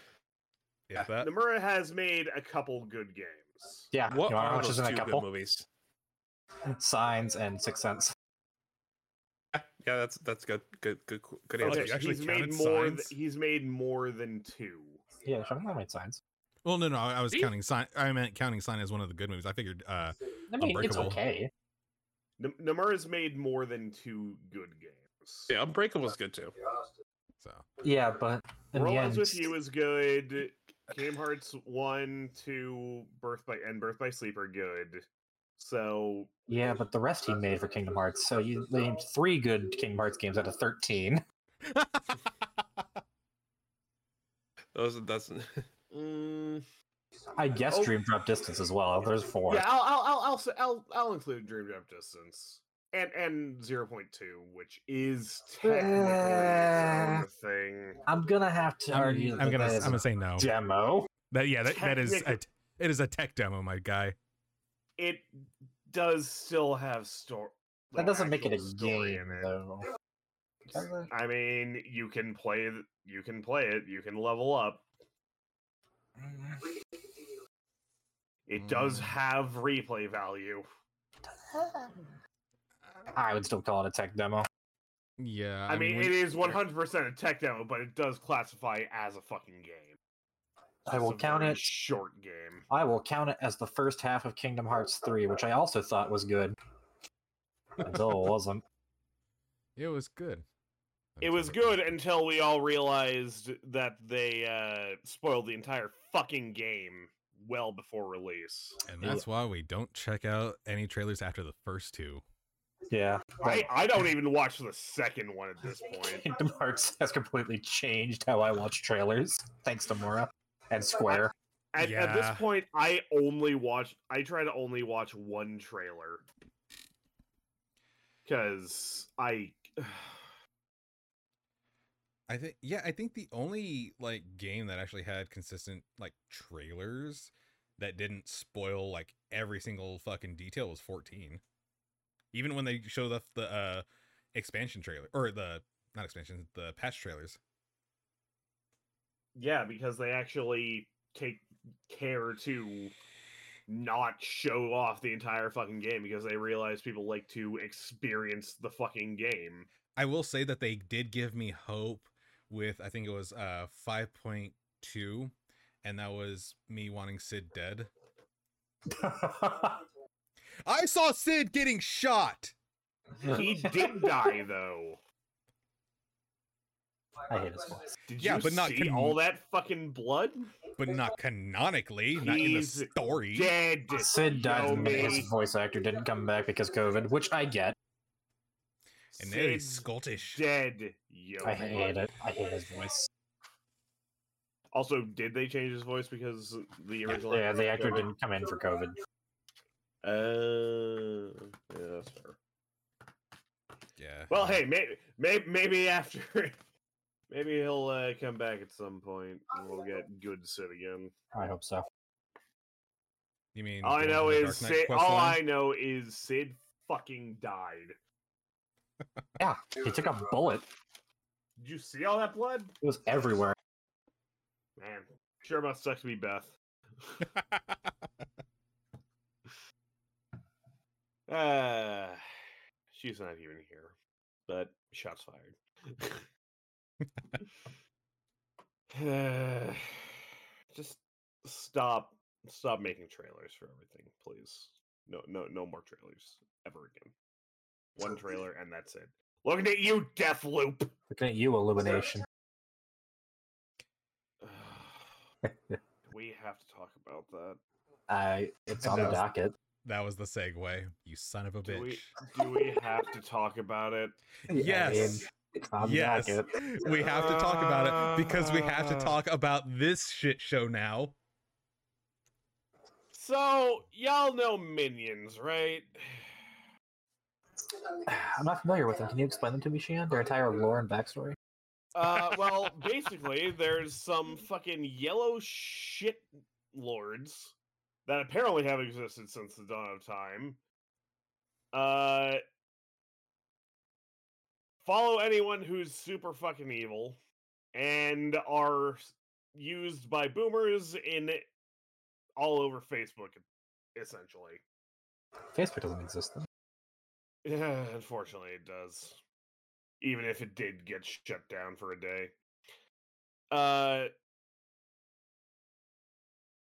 If that. Nomura has made a couple good games. yeah. What you want to are those two a good movies? Signs and Sixth Sense. Yeah, that's that's good. Good, good, good answer. you actually he's made more. Th- he's made more than two. Yeah, Shyamalan made Signs. Well, no, no, I was See? counting sign. I meant counting sign as one of the good movies. I figured. uh I mean, it's okay. N- Nomura's made more than two good games. Yeah, Unbreakable was good too. So Yeah, but in the Worlds with You is good. Kingdom Hearts one, two, Birth by and Birth by Sleep are good. So yeah, but the rest he made for Kingdom Hearts. So you named three good Kingdom Hearts games out of thirteen. Those that's mm, I guess Oh. Dream Drop Distance as well. There's four. yeah, I'll I'll I'll I'll, s- I'll I'll include Dream Drop Distance and and zero point two, which is technically eh. its thing. I'm gonna have to I'm, argue. I'm gonna that I'm gonna say no. demo. That yeah, that, that is a, it is a tech demo, my guy. It does still have story. That doesn't make it a game, though. Does it? I mean, you can play th- you can play it, you can level up. Mm. It does Mm. have replay value. I would still call it a tech demo. Yeah, I, mean, we- it is 100% a tech demo, but it does classify as a fucking game. I will count very it. short game. I will count it as the first half of Kingdom Hearts 3, which I also thought was good. Until it wasn't. it was good. It was good until we all realized that they uh, spoiled the entire fucking game well before release. and that's why we don't check out any trailers after the first two. Yeah. I, I don't even watch the second one at this point. Kingdom Hearts has completely changed how I watch trailers, thanks to Mora and Square. At, at this point, I only watch. I try to only watch one trailer because I. I think yeah, I think the only like game that actually had consistent like trailers that didn't spoil like every single fucking detail was 14. Even when they showed off the uh expansion trailer or the not expansion, the patch trailers. Yeah, because they actually take care to not show off the entire fucking game because they realize people like to experience the fucking game. I will say that they did give me hope with I think it was uh 5.2 and that was me wanting Cid dead. I saw Cid getting shot. He did die though. I hate his voice. Did Yeah, you but not see con- all that fucking blood? but not canonically, not in the story. Dead. Cid died Show and his voice actor didn't come back because COVID, which I get. And now he's Scottish. dead. Yo. I hate it. I hate his voice. Also, did they change his voice because the original? Yeah, the actor didn't come in for COVID. Uh, yeah, that's fair. Yeah. Well, hey, maybe, maybe, maybe after, maybe he'll uh, come back at some point, and we'll get good Cid again. I hope so. You mean All I know is Cid. All line? I know is Cid fucking died. Yeah, he took a bullet. Did you see all that blood? It was everywhere. Man, sure about suck to be Beth. Uh, she's not even here, but shots fired. Uh, Just stop, stop making trailers for everything, please. No, no, no more trailers ever again. One trailer and that's it. Looking at you, Deathloop. Looking at you, Illumination. we have to talk about that. I. It's on the was- docket. that was the segue. You son of a Do we, bitch. do we have to talk about it? I mean, Yes. it's Yes. We have to talk about it because we have to Uh. talk about this shit show now. So, y'all know Minions, right? I'm not familiar with them. Can you explain them to me, Shion? Their entire lore and backstory? Uh, well, basically, there's some fucking yellow shit lords that apparently have existed since the dawn of time. Uh, follow anyone who's super fucking evil and are used by boomers in all over Facebook, essentially. Facebook doesn't exist then. Yeah, unfortunately, it does. Even if it did get shut down for a day. Uh,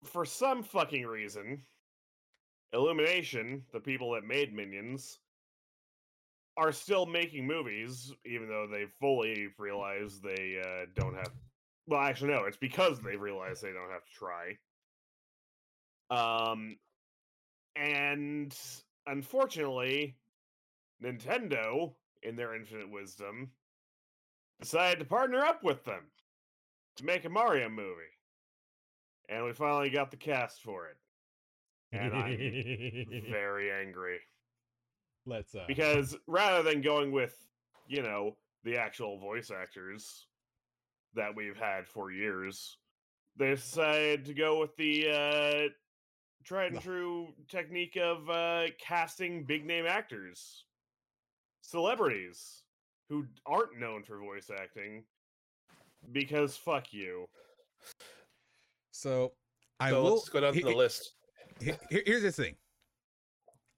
for some fucking reason, Illumination, the people that made Minions, are still making movies, even though they fully realize they uh, don't have. Well, actually, no. It's because they realize they don't have to try. Um, and unfortunately, Nintendo, in their infinite wisdom, decided to partner up with them to make a Mario movie. And we finally got the cast for it. And I'm very angry. Let's uh Because rather than going with, you know, the actual voice actors that we've had for years, they decided to go with the uh tried and true technique of uh casting big name actors. Celebrities who aren't known for voice acting because fuck you. so I so will let's go down to he- the he- list. he- here- here's the thing.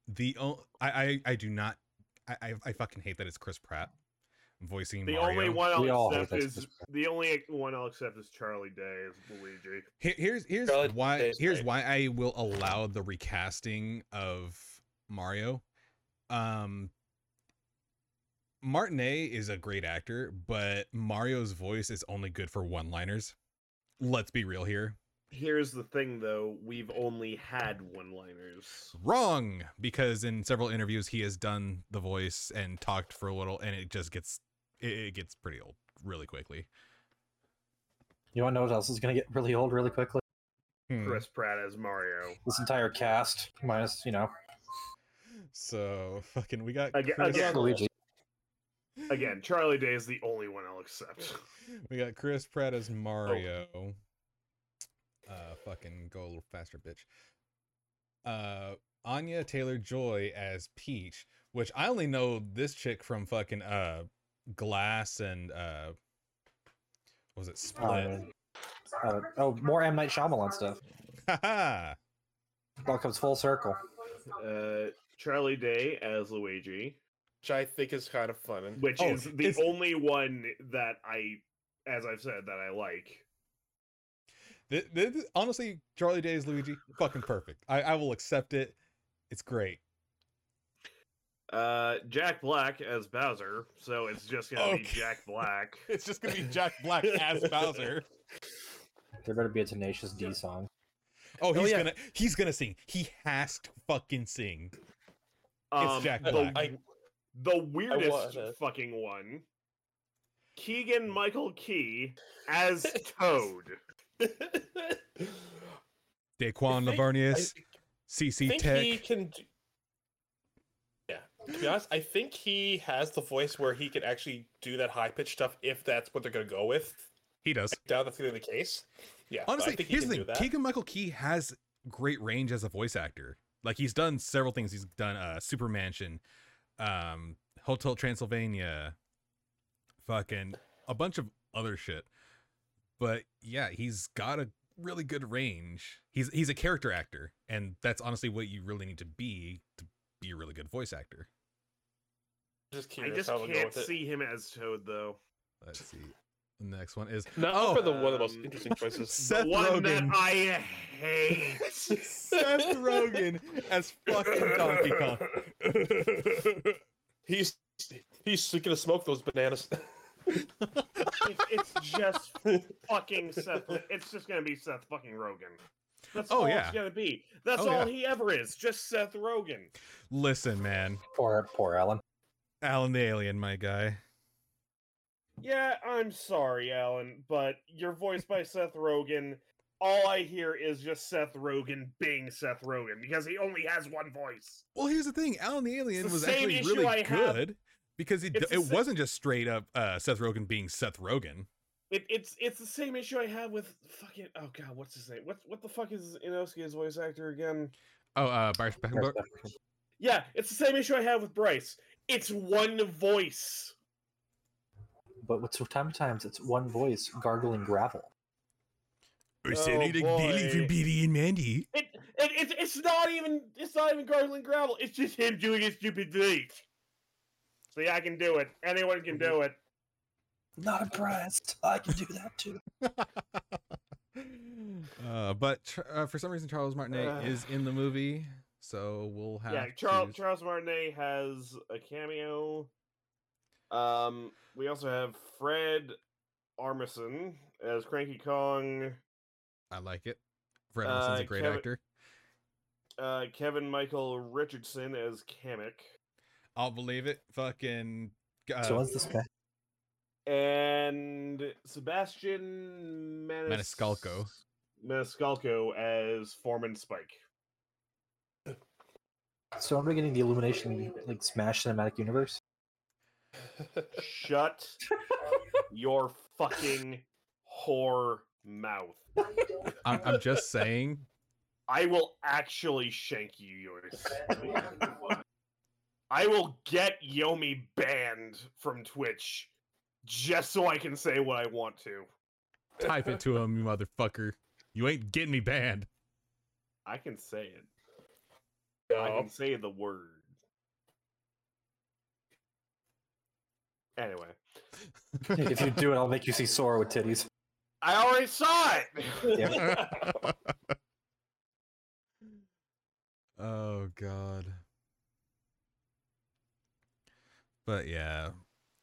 The o- I, I I do not I, I I fucking hate that it's Chris Pratt voicing The Mario. only one I'll hate accept that is Chris Pratt. the only one I'll accept is Charlie Day as Luigi. Here- here's here's Charlie why Day's here's great. why I will allow the recasting of Mario. Um Martinet is a great actor, but Mario's voice is only good for one-liners. Let's be real here. Here's the thing though, we've only had one-liners. Wrong, because in several interviews he has done the voice and talked for a little, and it just gets it, it gets pretty old really quickly. You want to know what else is going to get really old really quickly? Hmm. Chris Pratt as Mario. This entire cast, minus you know So fucking, we got Again- Chris, again- Luigi. Again, Charlie Day is the only one I'll accept. we got Chris Pratt as Mario. Uh, fucking go a little faster, bitch. Uh, Anya Taylor Joy as Peach, which I only know this chick from fucking uh Glass and uh, what was it Split? Uh, uh, oh, more M Night Shyamalan stuff. Haha. All comes full circle. Uh, Charlie Day as Luigi, Which I think is kind of fun. And which Oh, is the it's- only one that I, as I've said, that I like. Th- th- th- honestly, Charlie Day as Luigi, fucking perfect. I, I will accept it. It's great. Uh, Jack Black as Bowser, so it's just gonna be Jack Black. It's just gonna be Jack Black as Bowser. There better be a Tenacious D song. Oh, he's yeah. gonna he's gonna sing. He has to fucking sing. Um, Jack Black. I- the weirdest fucking one. Keegan Michael Key as Toad. Daquan think- Lavarnius, CC think Tech. he can. Do... Yeah, to be honest, I think he has the voice where he can actually do that high pitched stuff if that's what they're going to go with. He does. I doubt that's going to be the case. Yeah, Honestly, I think he here's can the thing. Keegan Michael Key has great range as a voice actor. Like he's done several things. He's done uh, Super Mansion, um, Hotel Transylvania, fucking a bunch of other shit. But yeah, he's got a really good range. He's he's a character actor, and that's honestly what you really need to be to be a really good voice actor. just I just how they'll go can't with it. see him as Toad though. Let's see. The next one is No, Oh, for the one of the most um, interesting choices. Seth the one that I hate. Seth Rogen as fucking Donkey Kong. he's he's gonna smoke those bananas. It- it's just fucking Seth. It's just gonna be Seth fucking Rogen. That's Oh, all yeah. it's gonna be. That's Oh, all yeah. he ever is. Just Seth Rogen. Listen, man, Poor, poor Alan. Alan the Alien, my guy. Yeah, I'm sorry, Alan, but you're voiced by Seth Rogen. All I hear is just Seth Rogen being Seth Rogen because he only has one voice. Well, here's the thing: Alan the Alien the was same actually really I have- good because it, It's it sa- wasn't just straight up uh, Seth Rogen being Seth Rogen. It, it's it's the same issue I have with fucking oh god, what's his name? What what the fuck is Inosuke's voice actor again? Oh, uh, Bryce Papenbrook. Yeah, it's the same issue I have with Bryce. It's one voice. But what's time times it's one voice gargling gravel. Or Oh, Billy for boy. Beatty and Mandy. It, it it's it's not even it's not even gargling gravel. It's just him doing his stupid thing. See, I can do it. Anyone can do it. Not impressed. I can do that too. Uh, but uh, for some reason, Charles Martinet Ugh. is in the movie, so we'll have yeah, Charles to- Charles Martinet has a cameo. Um, we also have Fred Armisen as Cranky Kong. I like it. Fred Armisen's Uh, a great Kevin- actor. Uh, Kevin Michael Richardson as Kamek. I'll believe it. Fucking. Uh, so what's this guy? and Sebastian Manis- Maniscalco. Maniscalco as Foreman Spike. So am I getting the Illumination like Smash Cinematic Universe? Shut your fucking whore mouth. I'm, I'm just saying. I will actually shank you yours. I will get Yomi banned from Twitch just so I can say what I want to. Type it to him, you motherfucker. You ain't getting me banned. I can say it. I can say the word. Anyway, if you do it, I'll make you see Sora with titties. I already saw it. Yeah. oh god. But yeah,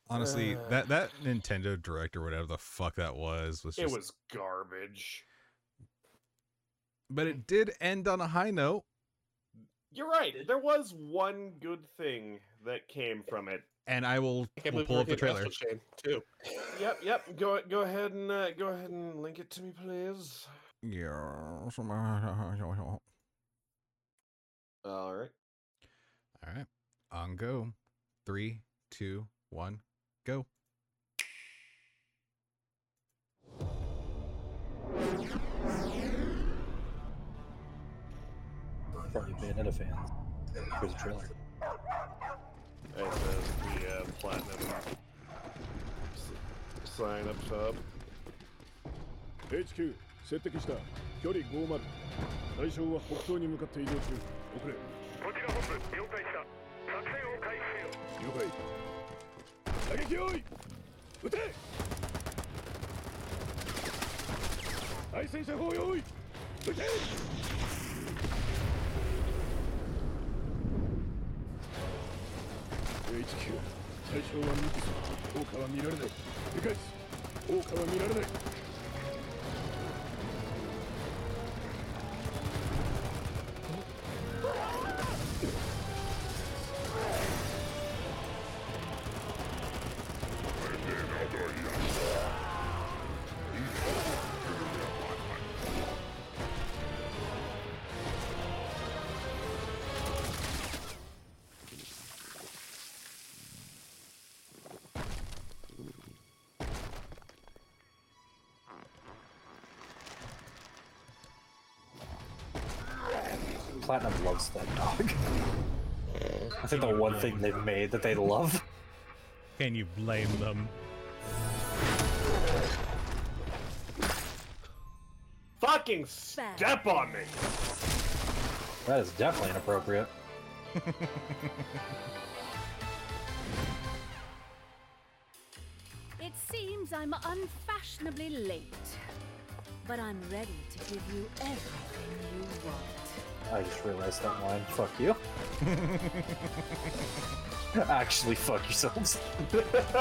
honestly, Uh. that that Nintendo Direct or whatever the fuck that was was just. it was garbage. But it did end on a high note. You're right. There was one good thing that came from it. And I will I we'll pull up the trailer. Astral Chain, too. Yep, yep. Go go ahead and uh, go ahead and link it to me, please. Yeah. All right. All right. On go. Three, two, one, go. Probably Bayonetta fans. Here's the trailer. And then the uh, platinum sign up top. HQ 接敵した。距離50対象は北東に向かって移動中。遅れ。こちら本部了解した。作戦を開始。せよ了解。射撃用意撃て対戦車砲用意撃て HQ 対象はミキス効果は見られない。理解効果は見られない。Platinum loves that dog. I think the one thing they've made that they love. Can you blame them? Fucking step on me! That is definitely inappropriate. It seems I'm unfashionably late, but I'm ready to give you everything you want. I just realized that line. Fuck you. Actually, fuck yourselves. Right on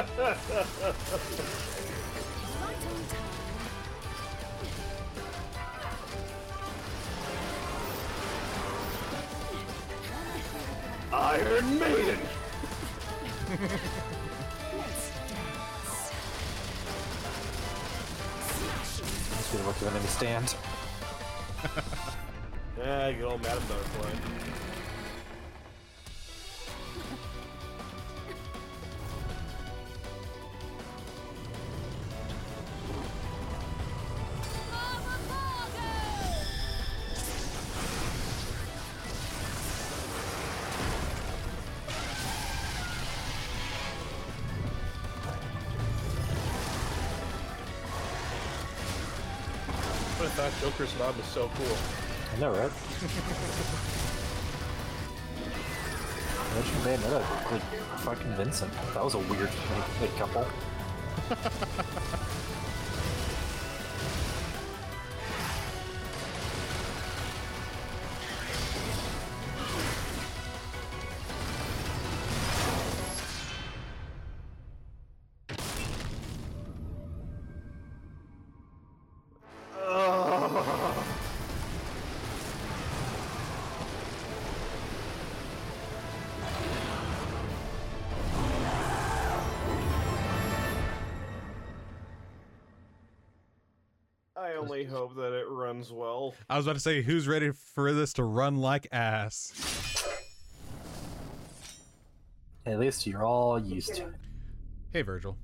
time. Iron Maiden! Let's get a look at enemy stand. Yeah, good old Madam Butterfly. I thought Joker's knob was so cool. I know, right? Imagine Bayonetta, like, fucking Vincent. That was a weird like, couple. Runs. I was about to say, who's ready for this to run like ass? At least you're all used to it. Hey, Vergil.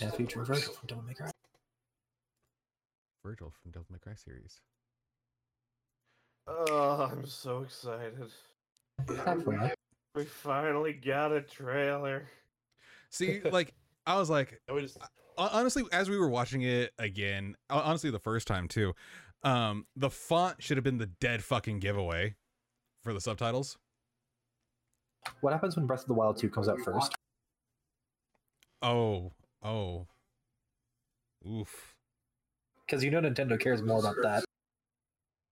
And future Vergil from Devil May Cry. Vergil from Devil May Cry series. Oh, I'm so excited. Not for me. We finally got a trailer. See, like, I was like, I would just, honestly, as we were watching it again, honestly, the first time too, um, the font should have been the dead fucking giveaway for the subtitles. What happens when Breath of the Wild 2 comes out first? Oh, oh, oof. Because you know Nintendo cares more about that.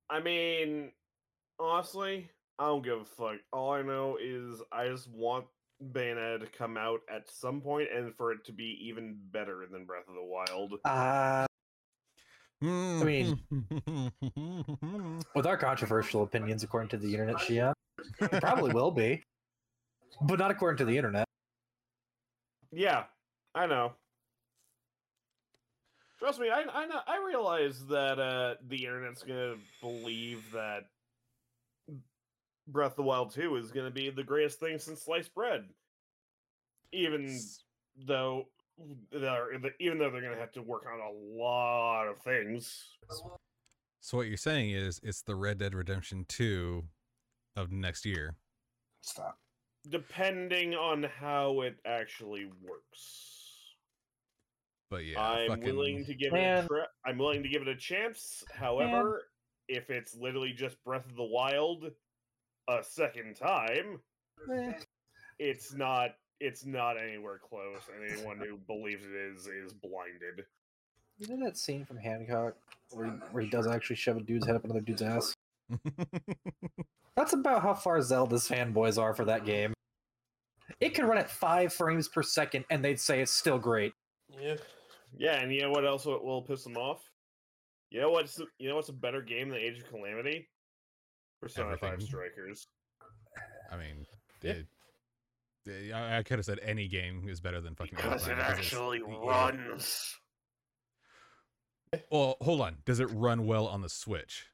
I mean, honestly, I don't give a fuck. All I know is I just want Bayonetta to come out at some point and for it to be even better than Breath of the Wild. Uh, I mean- with our controversial opinions, according to the internet, Shia, it probably will be. But not according to the internet. Yeah, I know. Trust me, I I know I realize that uh the internet's gonna believe that Breath of the Wild 2 is gonna be the greatest thing since sliced bread. Even though they're even though they're gonna have to work on a lot of things. so what you're saying is it's the Red Dead Redemption 2 of next year. Stop. Depending on how it actually works. But yeah, I'm fucking willing to give it a try. I'm willing to give it a chance. However, if it's literally just Breath of the Wild a second time, Eh, it's not it's not anywhere close. And anyone who believes it is is blinded. You know that scene from Hancock where he, where he does actually shove a dude's head up another dude's ass? That's about how far Zelda's fanboys are for that game. It can run at five frames per second and they'd say it's still great. yeah. Yeah, and you know what else will will piss them off? You know what's you know what's a better game than Age of Calamity? Persona Five Strikers. I mean, Yeah. it- it- I I could have said any game is better than fucking. Because it Outline it's- actually yeah. runs. Well, hold on. Does it run well on the Switch?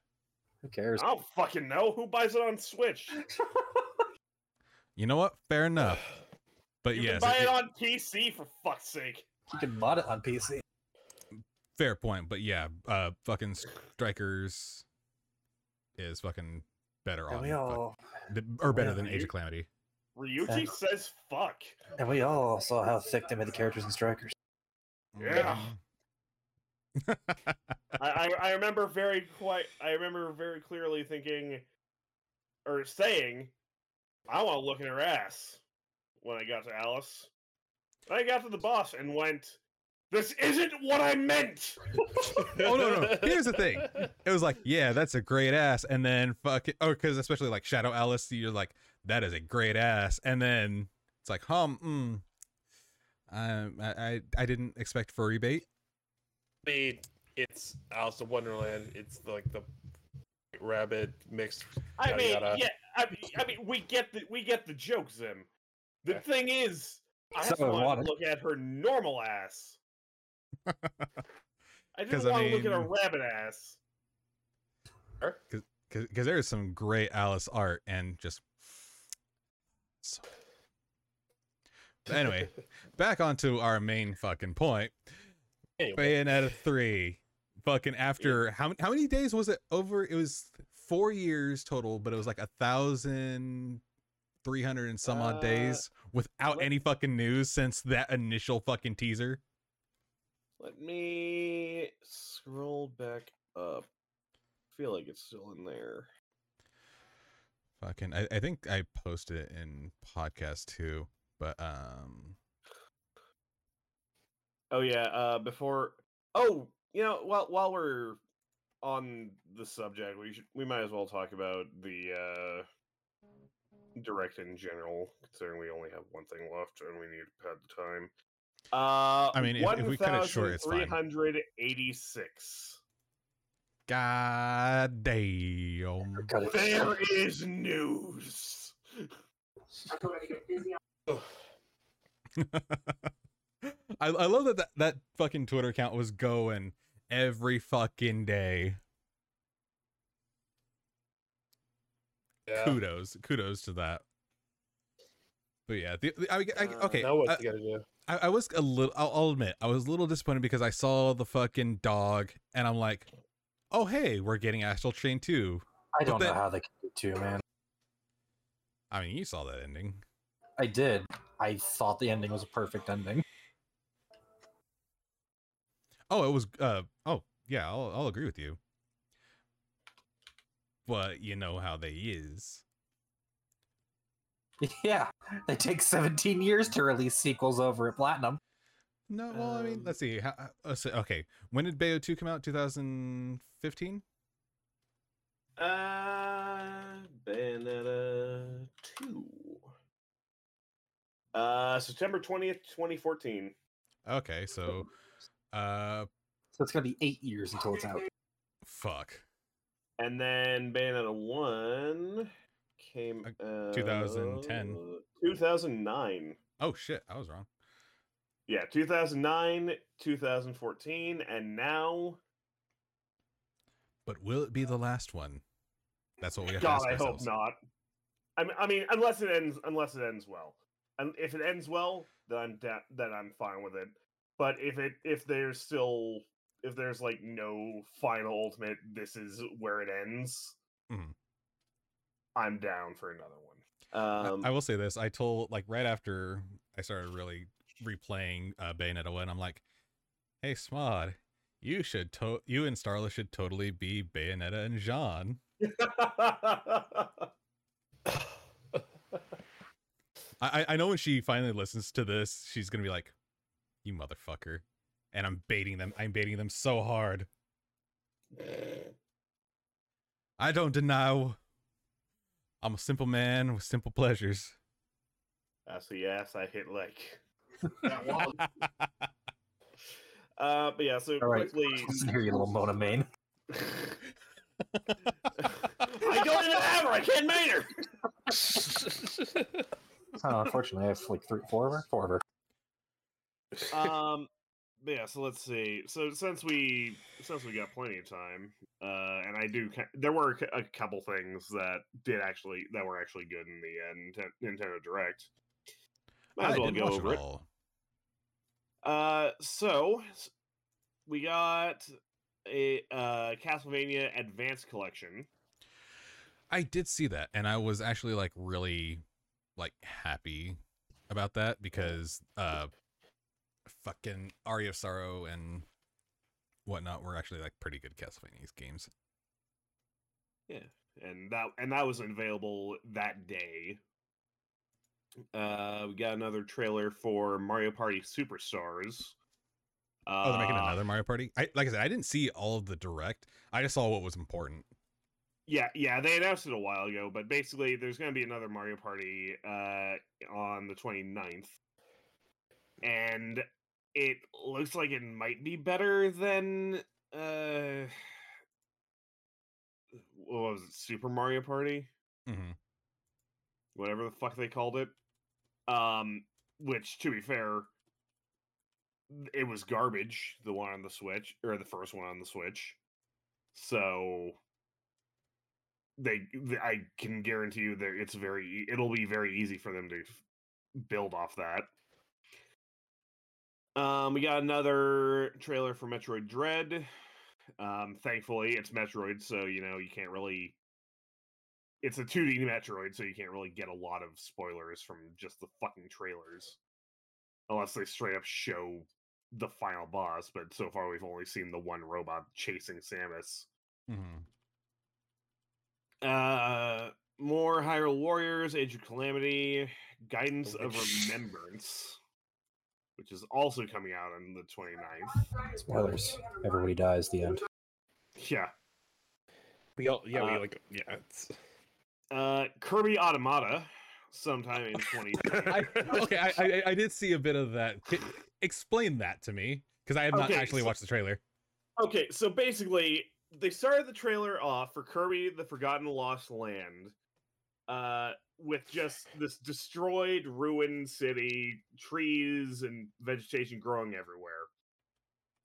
Who cares? I don't fucking know who buys it on Switch. You know what? Fair enough. But You yes, can buy it- it on PC for fuck's sake. You can mod it on PC. fair point. But yeah, uh, fucking Strikers is fucking better And on, we fuck- or better than Age of Calamity. Ryuji Uh, says fuck. and we all saw how thick they made the characters in Strikers. Yeah. I, I I remember very quite. I remember very clearly thinking, or saying, "I want to look in her ass." When I got to Alice, I got to the boss and went, "This isn't what I meant." oh no, no. Here's the thing. It was like, yeah, that's a great ass, and then fuck it. Oh, because especially like Shadow Alice, you're like, that is a great ass, and then it's like, hum, mm, um, I, I, I didn't expect furry bait. I mean, it's Alice in Wonderland. It's like the rabbit mixed. I mean, yada. yeah. I, mean- I mean, we get the we get the joke, Zim. The Yeah. thing is, I just want wanted- to look at her normal ass. I 'Cause, didn't I want to look at a rabbit ass. because there is some great Alice art and just But anyway, back onto our main fucking point. Anyway. Bayonetta three, fucking after how many how many days was it over? It was four years total, but it was like a thousand three hundred and some odd Uh, days without let- any fucking news since that initial fucking teaser. Let me scroll back up. feel like it's still in there. Fucking, I, I think I posted it in podcast too, but um, Oh yeah, uh before Oh, you know, while while we're on the subject, we should we might as well talk about the uh direct in general, considering we only have one thing left and we need to pad the time. Uh I mean, if- if we cut it short, it's fine. 1386. God damn. There is news. I, I love that, that that fucking Twitter account was going every fucking day. Yeah. Kudos, kudos to that. But yeah, the, the- I, I, Uh, okay. Now what I, gotta do? I, I was a little. I'll, I'll admit, I was a little disappointed because I saw the fucking dog, and I'm like, "Oh hey, we're getting Astral Chain too." I don't know then- how they can do two, man. I mean, you saw that ending. I did. I thought the ending was a perfect ending. Oh, it was. Uh. Oh, yeah. I'll. I'll agree with you. But you know how they is. Yeah, they take 17 years to release sequels over at Platinum. No, well, I mean, Um, let's see. How, how- let's see. Okay, when did Bayo two come out? 2015. Uh, Bayonetta two. Uh, September twentieth, twenty fourteen. Okay, so, uh, So it's gonna be eight years until it's out. fuck. And then Bayonetta one came Uh, out 2010. Two thousand nine. Oh shit, I was wrong. Yeah, two thousand nine, two thousand fourteen, and now. But will it be the last one? That's what we have God, to I ask hope ourselves. not. I mean, I mean, unless it ends, unless it ends well, and if it ends well, then I'm da- then I'm fine with it. But if it if there's still if there's like no final ultimate, this is where it ends. Mm-hmm. I'm down for another one. I- Um, I will say this: I told like right after I started really replaying uh, Bayonetta one, I'm like, "Hey, Smod, you should to- you and Starla should totally be Bayonetta and Jean." I I- I know when she finally listens to this, she's gonna be like, "You motherfucker," and I'm baiting them. I'm baiting them so hard. I don't deny. I'm a simple man with simple pleasures. That's the ass I hit like. Uh, but yeah, so All right. quickly. Listen here, you little Mona Main. I don't even have her. I can't main her. Oh, unfortunately, I have like three, four of her. Four of her. um but yeah so let's see so since we since we got plenty of time uh and i do there were a a couple things that did actually that were actually good in the uh, Ninten- nintendo direct might as I well go over it it all. Uh so we got a uh castlevania advanced collection I did see that, and I was actually like really like happy about that because uh fucking Aria of Sorrow and whatnot were actually like pretty good Castlevania games. Yeah, and that and that was available that day. Uh, we got another trailer for Mario Party Superstars. Uh, Oh, they're making another Mario Party. I like I said, I didn't see all of the direct. I just saw what was important. Yeah, yeah, they announced it a while ago, but basically, there's going to be another Mario Party uh, on the 29th, and it looks like it might be better than uh, what was it, Super Mario Party? hmm whatever the fuck they called it. Um, which to be fair, it was garbage. The one on the Switch or the first one on the Switch. So they, th- I can guarantee you that it's very, it'll be very easy for them to build off that. Um, we got another trailer for Metroid Dread. Um, thankfully, it's Metroid, so you know you can't really it's a 2D Metroid, so you can't really get a lot of spoilers from just the fucking trailers. Unless they straight up show the final boss, but so far we've only seen the one robot chasing Samus. hmm Uh more Hyrule Warriors, Age of Calamity, Guardian of Remembrance, which is also coming out on the 29th. Spoilers. Everybody dies. The end. Yeah. We all, yeah, we Uh, like, yeah. It's, Uh Kirby Automata sometime in 2020. I, okay, I, I I did see a bit of that. Explain that to me because I have not Okay, actually so- watched the trailer. Okay, so basically, they started the trailer off for Kirby: The Forgotten Lost Land, uh, with just this destroyed, ruined city, trees and vegetation growing everywhere.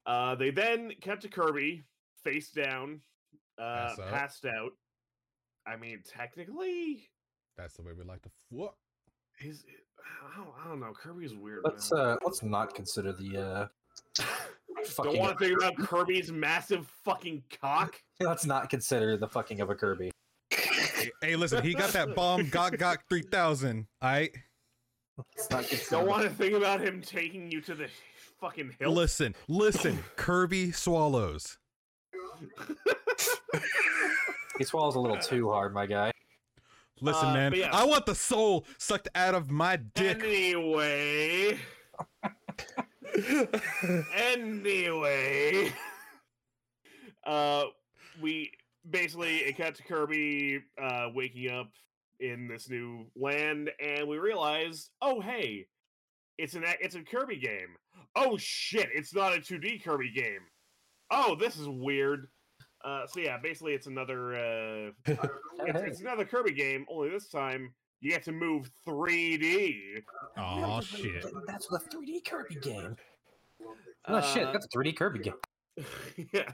Uh, they then cut to Kirby face down, uh, passed out. I mean, technically, That's the way we like to fuck. he's. I don't, I don't know. Kirby's weird. Let's man. uh let's not consider the uh Don't want to think about Kirby's massive fucking cock. let's not consider the fucking of a Kirby. Hey, hey, listen, he got that bomb Gok Gok 3000. I not Don't want to think about him taking you to the fucking hill. listen, listen. Kirby swallows. He swallows a little too hard, my guy. Listen, Uh, man, yeah. I want the soul sucked out of my dick. Anyway. anyway. Uh we basically it cut to Kirby uh waking up in this new land and we realize, oh hey, it's an it's a Kirby game. Oh shit, it's not a 2D Kirby game. Oh, this is weird. Uh so yeah, basically it's another uh it's, it's another Kirby game, only this time you get to move 3D. Oh shit. That's the 3D Kirby game. Oh shit, Uh, that's a 3D Kirby game. yeah.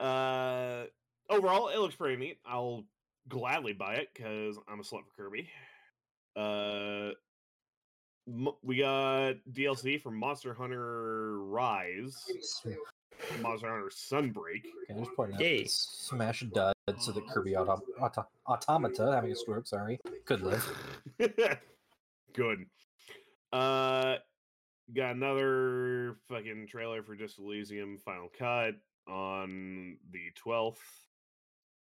Uh, overall, it looks pretty neat. I'll gladly buy it because I'm a slut for Kirby. Uh, we got DLC for Monster Hunter Rise, Monster Hunter Sunbreak. Okay, just pointing out Yay. Smash Dud so that Kirby auto- auto- Automata, having a stroke, sorry, could live. Good. Uh, got another fucking trailer for Disco Elysium Final Cut on the 12th.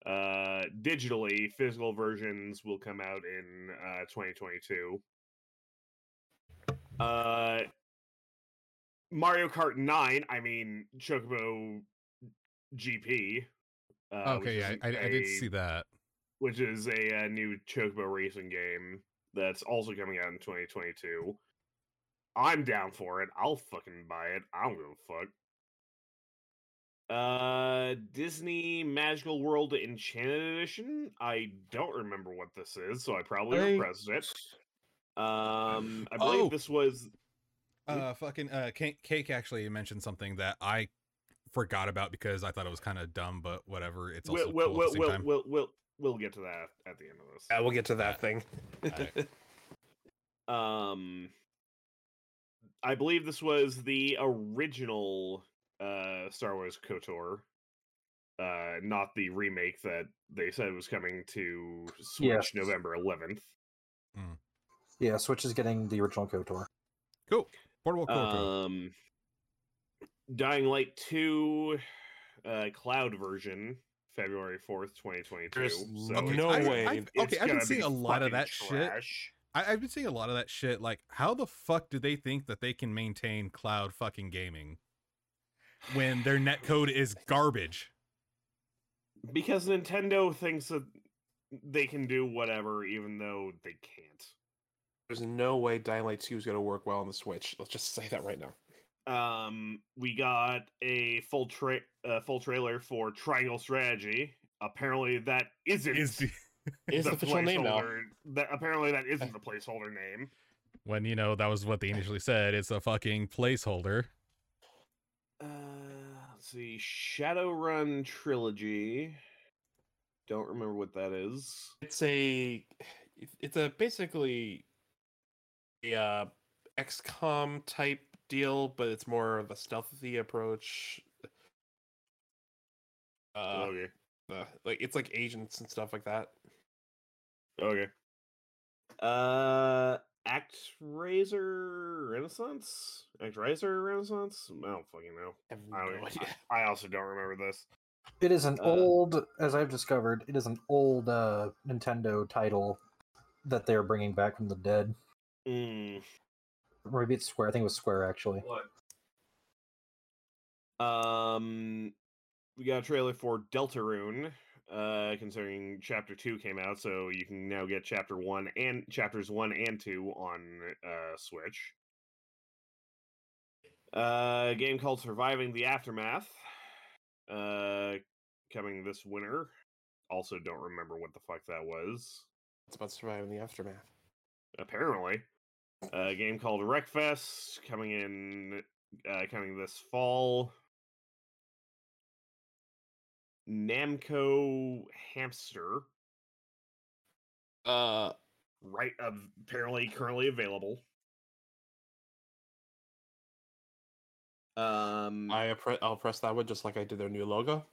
Uh, digitally, physical versions will come out in uh, 2022. Uh, Mario Kart 9, I mean, Chocobo GP. Uh, okay, yeah, I, I did see that. which is a, uh new Chocobo racing game that's also coming out in 2022. I'm down for it. I'll fucking buy it. I don't give a fuck. Uh, Disney Magical World Enchanted Edition. I don't remember what this is, so I probably I- repressed it. Um, I believe Oh. this was Uh, fucking uh, Cake, Cake actually mentioned something that I forgot about because I thought it was kind of dumb, but whatever. It's also we'll, cool we'll, at the same we'll, time. we'll, we'll, we'll get to that at the end of this. Yeah, we'll get to that thing. Alright. Um, I believe this was the original uh, Star Wars KOTOR, uh, not the remake that they said was coming to Switch Yes. November 11th. Yeah, Switch is getting the original KOTOR. Cool. Portable KOTOR. Um, Dying Light 2 uh, cloud version, February 4th, 2022. There's so Okay, no I- way. I've- okay, I've been seeing be a lot of fucking that shit. trash. I, I've been seeing a lot of that shit. Like, how the fuck do they think that they can maintain cloud fucking gaming when their netcode is garbage? Because Nintendo thinks that they can do whatever, even though they can't. There's no way Dying Light 2 is going to work well on the Switch. Let's just say that right now. Um, we got a full tra- uh, full trailer for Triangle Strategy. Apparently, that isn't Is the, Is the official name now? placeholder- That apparently that isn't the placeholder name. when you know that was what they initially said. It's a fucking placeholder. Uh, let's see, Shadowrun Trilogy. Don't remember what that is. It's a it's a basically a uh, XCOM type deal, but it's more of a stealthy approach. Uh, okay, uh, like it's like agents and stuff like that. okay. Uh, Act Razor Renaissance. ActRaiser Renaissance. I don't fucking know. I have I, don't, no idea. I also don't remember this. It is an Uh, old, as I've discovered, it is an old uh, Nintendo title that they're bringing back from the dead. Mm. Or maybe it's Square. I think it was Square actually. What? Um, we got a trailer for Deltarune. Uh, considering Chapter Two came out, so you can now get Chapter One and Chapters One and Two on uh, Switch. Uh, a game called Surviving the Aftermath. Uh, coming this winter. Also, don't remember what the fuck that was. It's about surviving the aftermath. Apparently, a game called Wreckfest coming in uh, coming this fall. Namco Hamster, Uh, right? Uh, apparently, currently available. Um, I pre- I'll press that one just like I did their new logo.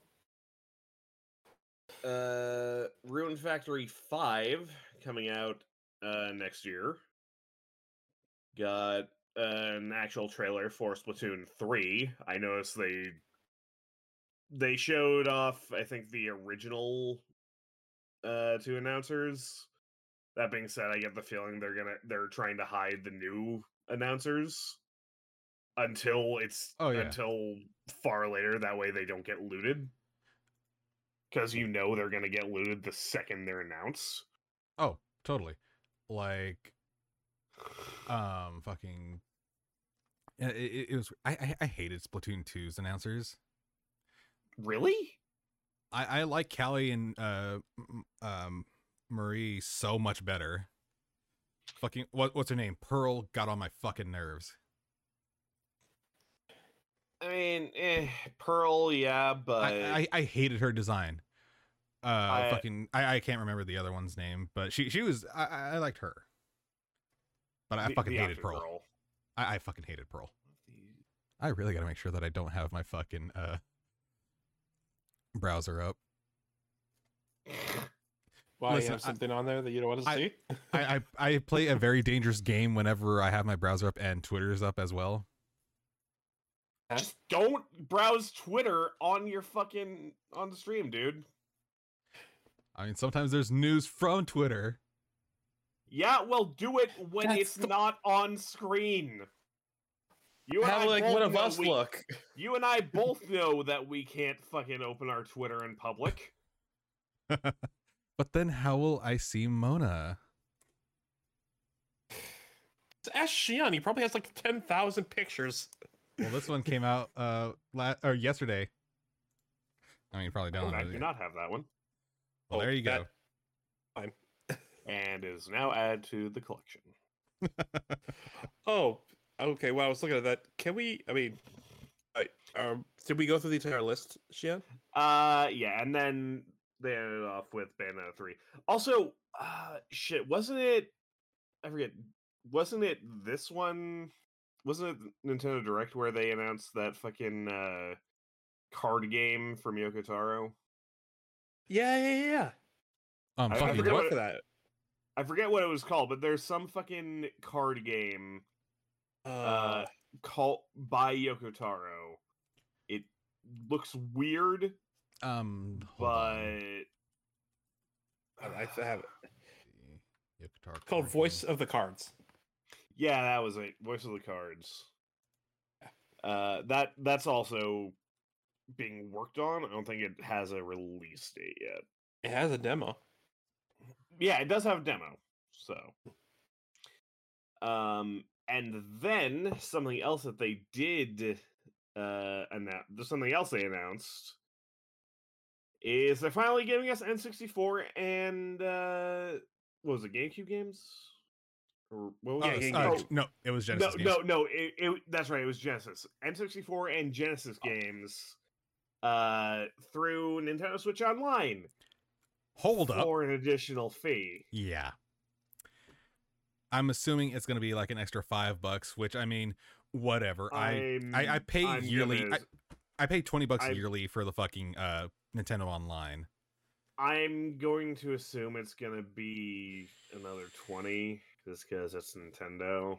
uh, Rune Factory Five coming out uh next year. Got an actual trailer for Splatoon Three. I noticed they they showed off. I think the original uh two announcers. That being said, I get the feeling they're gonna they're trying to hide the new announcers until it's Oh, yeah. until far later. That way they don't get looted. Because you know they're gonna get looted the second they're announced. Oh, totally. Like, um, fucking. It, it, it was. I, I I hated Splatoon 2's announcers. Really? I I like Callie and uh um Marie so much better. Fucking what what's her name? Pearl got on my fucking nerves. I mean, eh, Pearl, yeah, but I, I I hated her design. Uh, I- fucking I I can't remember the other one's name, but she she was I I I liked her. But I the- fucking the hated Pearl. girl. I, I fucking hated Pearl. I really got to make sure that I don't have my fucking uh browser up. Why Listen, you have I- something on there that you don't want to I- see? I, I I play a very dangerous game whenever I have my browser up and Twitter's up as well. Just don't browse Twitter on your fucking on the stream, dude. I mean, sometimes there's news from Twitter. Yeah, well, do it when That's it's the- not on screen. You and Have I like both one of us we- look. You and I both know that we can't fucking open our Twitter in public. But then how will I see Mona? Ask Shion. He probably has like ten thousand pictures. Well, this one came out uh la- or yesterday. I mean, you probably don't. Oh, I do not have that one, Well, Oh, there you go. that- and is now added to the collection. Oh, okay. Well, I was looking at that. Can we? I mean, I, um, did we go through the entire list, Shion? Uh, yeah, and then they ended off with Bayonetta three. Also, uh, shit, wasn't it? I forget. Wasn't it this one? Wasn't it Nintendo Direct where they announced that fucking uh card game from Yoko Taro? Yeah, yeah, yeah. Um, I- I I fucking forget what- that. I forget what it was called, but there's some fucking card game Uh, uh called by Yoko Taro. It looks weird, um, but on. I, I have it. Yoko Taro called card Voice game. of the Cards. Yeah, that was it. Voice of the Cards. Uh, that that's also being worked on. I don't think it has a release date yet. It has a demo. Yeah, it does have a demo. So, um, and then something else that they did, uh, announce. There's something else they announced. Is they're finally giving us N64 and uh, what was it, GameCube games? Or what was Yeah, it? Game- Uh, Oh, no, it was Genesis. no, games. no, no. It, it, that's right. It was Genesis. N64 and Genesis games uh, through Nintendo Switch Online Hold up. for an additional fee. Yeah. I'm assuming it's going to be like an extra five bucks, which I mean, whatever. I I, I I'm- pay I'm yearly. gonna- I, I pay twenty bucks I- yearly for the fucking uh Nintendo Online. I'm going to assume it's gonna be another twenty, just because it's Nintendo.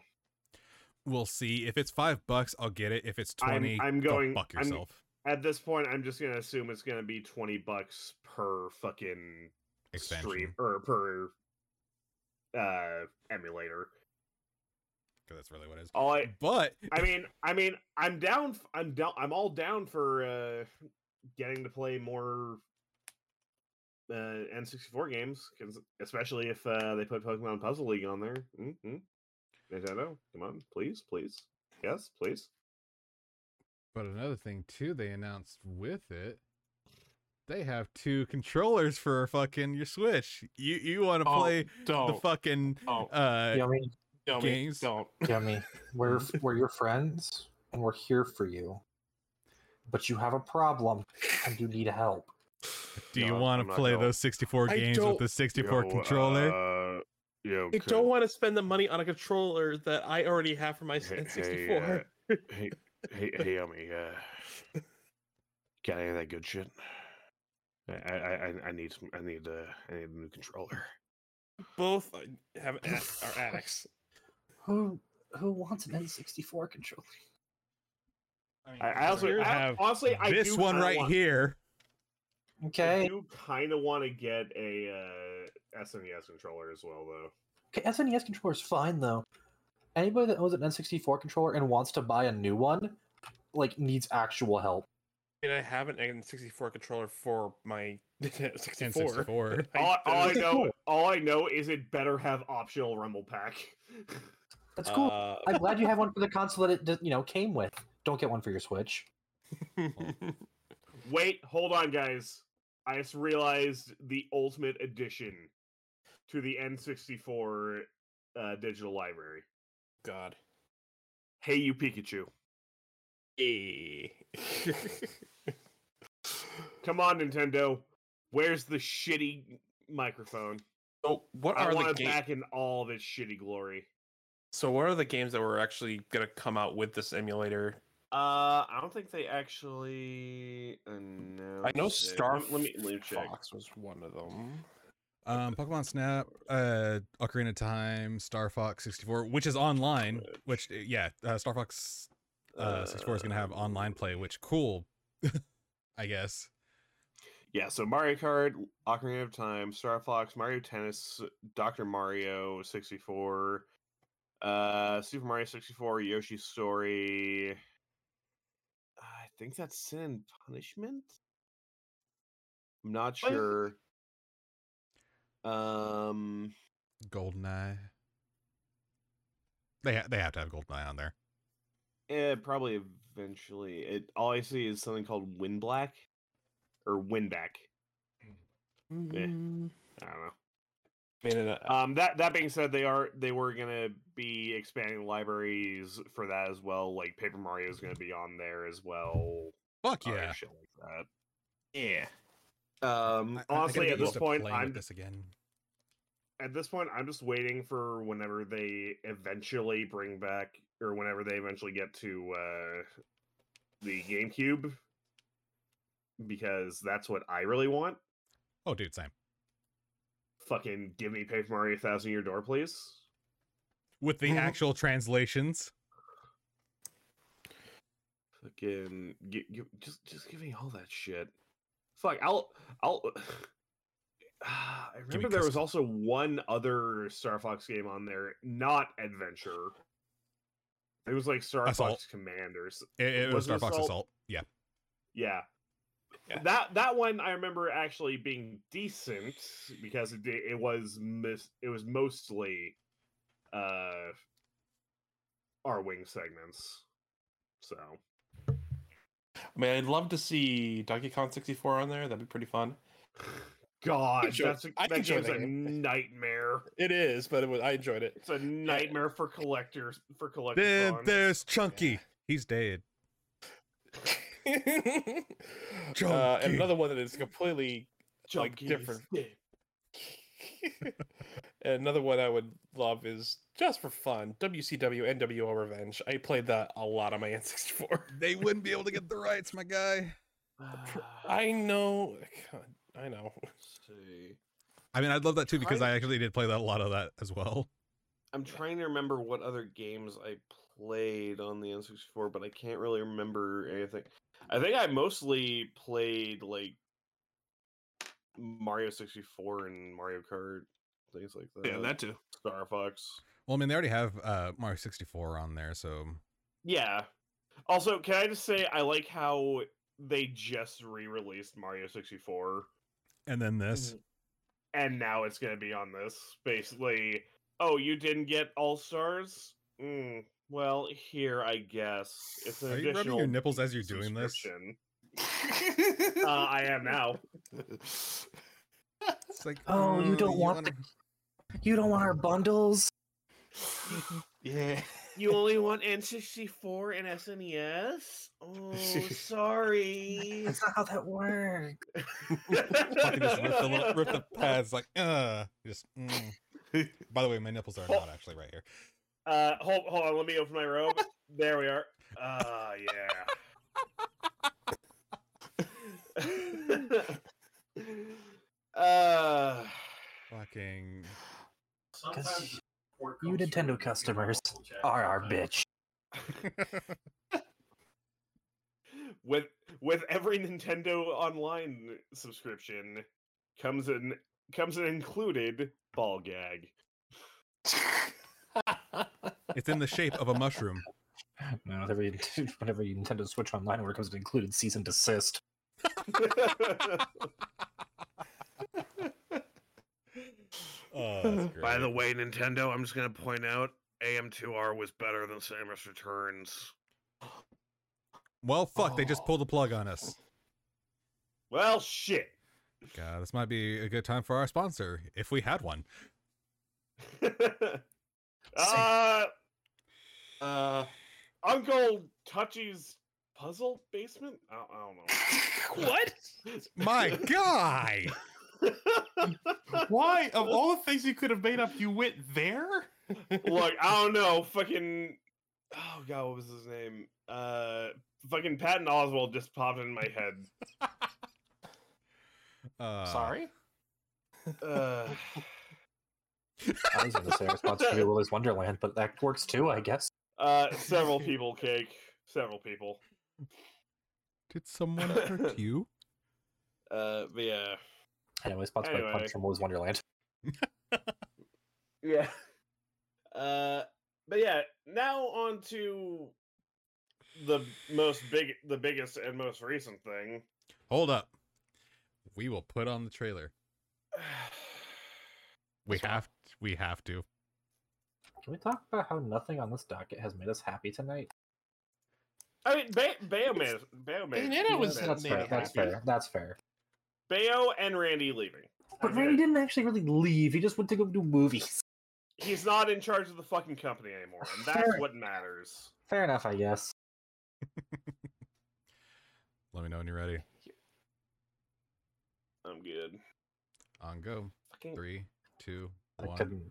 We'll see. If it's five bucks, I'll get it. If it's I'm- twenty, I'm go going- fuck I'm- yourself. At this point, I'm just gonna assume it's gonna be twenty bucks per fucking Expansion. stream or per uh emulator. Because that's really what it is. All I But I mean, I mean, I'm down. I'm down. I'm all down for uh getting to play more uh N64 games, 'cause- especially if uh they put Pokemon Puzzle League on there. Mm-hmm. Nintendo, come on, please, please, yes, please. But another thing too, they announced with it, they have two controllers for fucking your Switch. You you want to Oh, play the don't. fucking oh, uh Yummy, don't. games. Don't. yummy. We're we're your friends. and we're here for you. But you have a problem and you need help. Do you No, want to play going. those 64 games with the 64 Yo, controller? Uh, yo, I don't want to spend the money on a controller that I already have for my Hey, N64. Hey, uh, hey, hey, hey, Yummy, uh, got any of that good shit? I, I, I, I need some. I need, uh, I need a new controller. Both uh, have a- are addicts. Who who wants an N64 controller? I, I also, I I, have honestly, I this do one right want, here. Okay. I do kind of want to get a uh, SNES controller as well, though. Okay, SNES controller is fine though. Anybody that owns an N64 controller and wants to buy a new one, like needs actual help. And I have an N64 controller for my 64. N64. All, all I know, all I know is it better have optional Rumble Pack. That's cool. Uh, I'm glad you have one for the console that it you know came with. Don't get one for your Switch. Wait, hold on, guys. I just realized the Ultimate Edition to the N64 uh, digital library. God. Hey, you Pikachu! Eh. Come on, Nintendo. Where's the shitty microphone? so what I are want the games? back in all this shitty glory. So what are the games that were actually gonna come out with this emulator? Uh, I don't think they actually announced. I know. Star let me let me check. Fox was one of them. Um, Pokemon Snap, uh, Ocarina of Time, Star Fox 64, which is online. Which, uh, yeah, uh, Star Fox uh, 64 is gonna have online play. Which cool, I guess. Yeah, so Mario Kart, Ocarina of Time, Star Fox, Mario Tennis, Dr. Mario 64, uh Super Mario 64, Yoshi's Story. I think that's Sin and Punishment. I'm not What? sure. Um Goldeneye. They ha- they have to have Goldeneye on there. eh, probably eventually. It all I see is something called Wind Black or Windback. Mm, I don't know. I uh, Um, that that being said, they are they were gonna be expanding libraries for that as well. Like Paper Mario is gonna be on there as well. Fuck other yeah! shit like yeah. Um, I- honestly, at this point, I'm this again. at this point I'm just waiting for whenever they eventually bring back or whenever they eventually get to uh the GameCube because that's what I really want. Oh, dude, same. Fucking give me Paper Mario Thousand Year Door, please. With the actual translations. Fucking just just give me all that shit. Fuck, I'll I'll. I remember there was also one other Star Fox game on there, not adventure. It was like Star Assault. Fox Commanders. It, it was Was Star it Fox Assault? Assault. Yeah. Yeah. Yeah. That that one I remember actually being decent because it it was mis- it was mostly uh Arwing segments. So I mean, I'd love to see Donkey Kong 64 on there. That'd be pretty fun. God, enjoy- that's a, I that enjoy game's a nightmare. It is, but it was, I enjoyed it. It's a nightmare for collectors for collectors. Then fun. there's Chunky. Yeah. He's dead. uh, and another one that is completely like different. and another one I would love is just for fun WCW NWO Revenge. I played that a lot on my N64. They wouldn't be able to get the rights, my guy. I know. God, I know. Let's see. I mean, I'd love that too because I actually did play that a lot of that as well. I'm trying to remember what other games I played on the N64, but I can't really remember anything. I think I mostly played like Mario 64 and Mario Kart, things like that. Yeah, that too. Star Fox. Well, I mean, they already have uh, Mario 64 on there, so Yeah. Also, can I just say I like how they just re-released Mario 64 and then this. and now it's going to be on this. Basically, oh, you didn't get All Stars? Mm, well, here I guess it's an Are you rubbing your nipples as you're doing this? Uh, I am now. It's like, Oh, you uh, don't want wanna- You don't want our bundles? yeah. You only want N64 and SNES? Oh, sorry. That's not how that works. Fucking just rip the, rip the pads like, uh, just. Mm. By the way, my nipples are not actually right here. Uh, hold, hold on. Let me open my robe. There we are. Ah, yeah. uh, Fucking. Because you Nintendo customers are our bitch. with with every Nintendo Online subscription comes an comes an included ball gag. It's in the shape of a mushroom. No, whenever you, whenever you Nintendo Switch Online, where it comes an included cease and desist. Oh, By the way, Nintendo, I'm just gonna point out AM2R was better than Samus Returns. Well, fuck, they just pulled the plug on us. Well, shit. God, this might be a good time for our sponsor, if we had one. uh, Uh, Uncle Touchy's puzzle basement. I, I don't know. what? My guy! Why? Of all the things you could have made up, you went there? Look, I don't know. Fucking. Oh god, what was his name? Uh, fucking Patton Oswalt just popped in my head. Uh, Sorry? Uh, I was going to say our sponsor would be Willy's Wonderland, but that works too, I guess. uh, several people, cake. Several people. Did someone hurt you? Uh, but yeah. Anyway, sponsored by Punch from Willy's Wonderland. Yeah. Uh, but yeah. Now on to the most big, the biggest and most recent thing. Hold up. We will put on the trailer. We have to, we have to. Can we talk about how nothing on this docket has made us happy tonight? I mean, ba- Bayo made Bayo made Bayonetta was- That's made fair. That's fair. That's fair. Bayo and Randy leaving. But Randy didn't actually really leave. He just went to go do movies. He's not in charge of the fucking company anymore, and that's Fair. what matters. Fair enough, I guess. Let me know when you're ready. I'm good. On go. Fucking Three, two, I one, couldn't.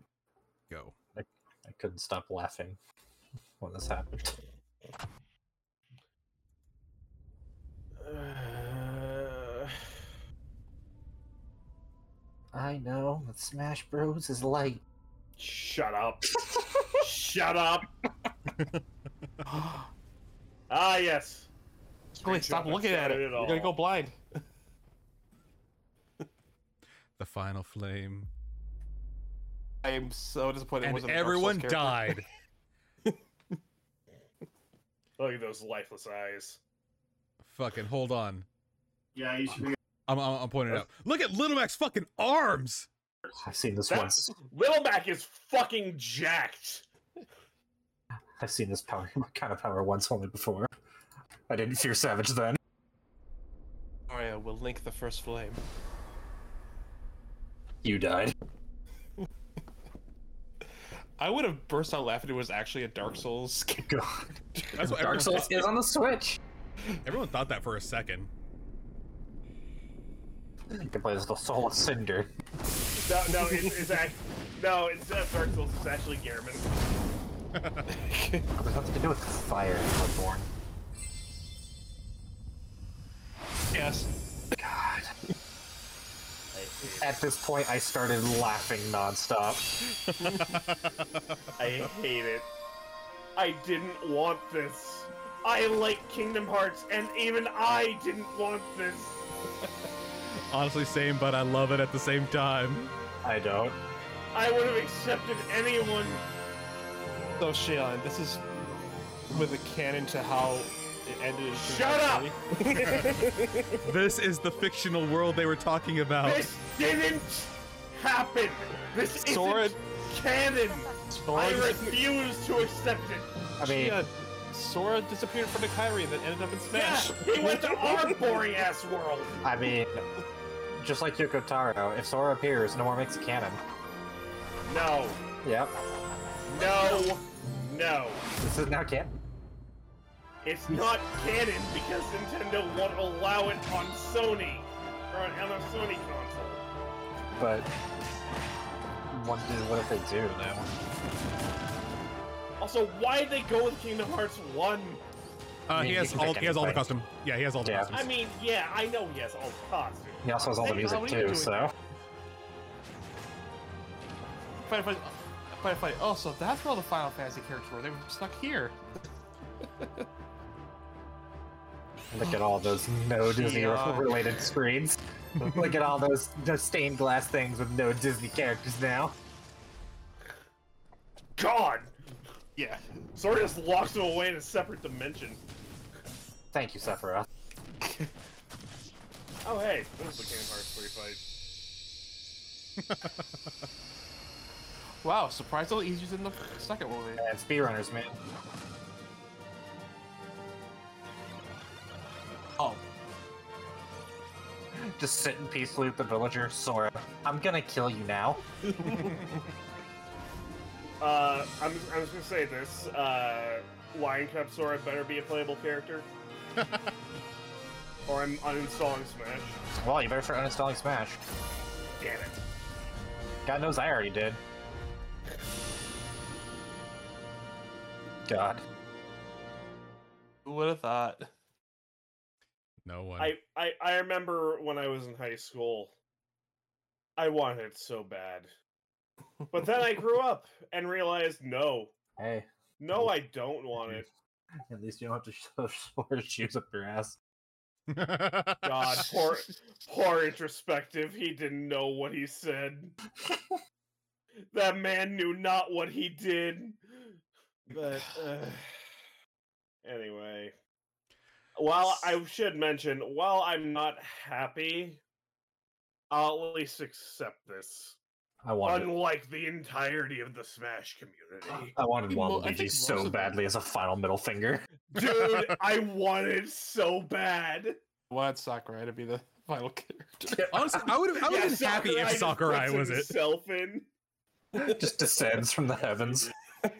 go. I couldn't stop laughing when this happened. Uh, I know that Smash Bros is light. shut up. shut up. Ah, yes. Wait, stop looking at it. it You're gonna go blind. The final flame. I am so disappointed. it And wasn't a Dark Souls everyone character. died. Look at those lifeless eyes. Fucking hold on. Yeah, you should be. I'm, I'm, I'm pointing it out. Look at Little Mac's fucking arms. I've seen this That- once. Little Mac is fucking jacked. I've seen this power kind of power once only before. I didn't fear Savage then. Mario will link the first flame. You died. I would have burst out laughing. if It was actually a Dark Souls. God. That's what Dark everyone Souls is on the Switch. Everyone thought that for a second. You can play as the Soul of Cinder. No, no, it's, it's act- no, instead of uh, Dark Souls, it's actually Gehrman. There's nothing to do with fire in Bloodborne. yes. God. At this point, I started laughing nonstop. I hate it. I didn't want this. I like Kingdom Hearts, and even I didn't want this. Honestly, same, but I love it at the same time. I don't. I would have accepted anyone. So Shion, this is with a canon to how it ended. Shut up! This is the fictional world they were talking about. This didn't happen. This isn't Sora- canon. Sora, I refuse to accept it. I mean, Shion, Sora disappeared from the Kyrie and then ended up in Yeah, Smash. he went to our boring ass world. I mean, just like Yoko Taro, if Sora appears, no more makes it canon. No, Yep. no, No, This is now canon. it's not canon because Nintendo won't allow it on Sony or on, on a Sony console. But what, what if they do now? Also, why'd they go with Kingdom Hearts One? Uh, I mean, he he has all he has all the custom. Yeah, he has all the Yeah. customs. I mean, yeah, I know he has all the costumes. He also has all the music what are you too, doing? so Final Fantasy. Final Fantasy. Oh, so that's where all the Final Fantasy characters were. They were stuck here. look at all those no Disney Yeah. related screens. look at all those, those stained glass things with no Disney characters now. God! Yeah. Sora just locks him away in a separate dimension. Thank you, Sephiroth. Oh hey, this is the Kingdom Hearts 3 fight. Wow, surprisingly easier than the second movie. And speedrunners, man. Oh, Just sitting peacefully with the villager, Sora. I'm gonna kill you now. Uh, I'm, I'm just gonna say this. Uh, Lion Cup Sora better be a playable character. or I'm uninstalling Smash. Well, you better start uninstalling Smash. Damn it. God knows I already did. God. who would have thought? no one. I, I, I remember when I was in high school, I wanted it so bad. But then I grew up and realized no, Hey, no, I don't want it. at least you don't have to shove Sora's shoes up your ass. God, poor, poor introspective. He didn't know what he said. that man knew not what he did. But uh, anyway, while I should mention, while I'm not happy, I'll at least accept this. I wanted, Unlike the entirety of the Smash community, I wanted Mo- I Waluigi think so badly as a final middle finger. dude, I wanted so bad. Want Sakurai to be the final character? Honestly, I would have. I would have Yeah, been happy if just Sakurai puts was it. himself in. Just descends from the heavens. I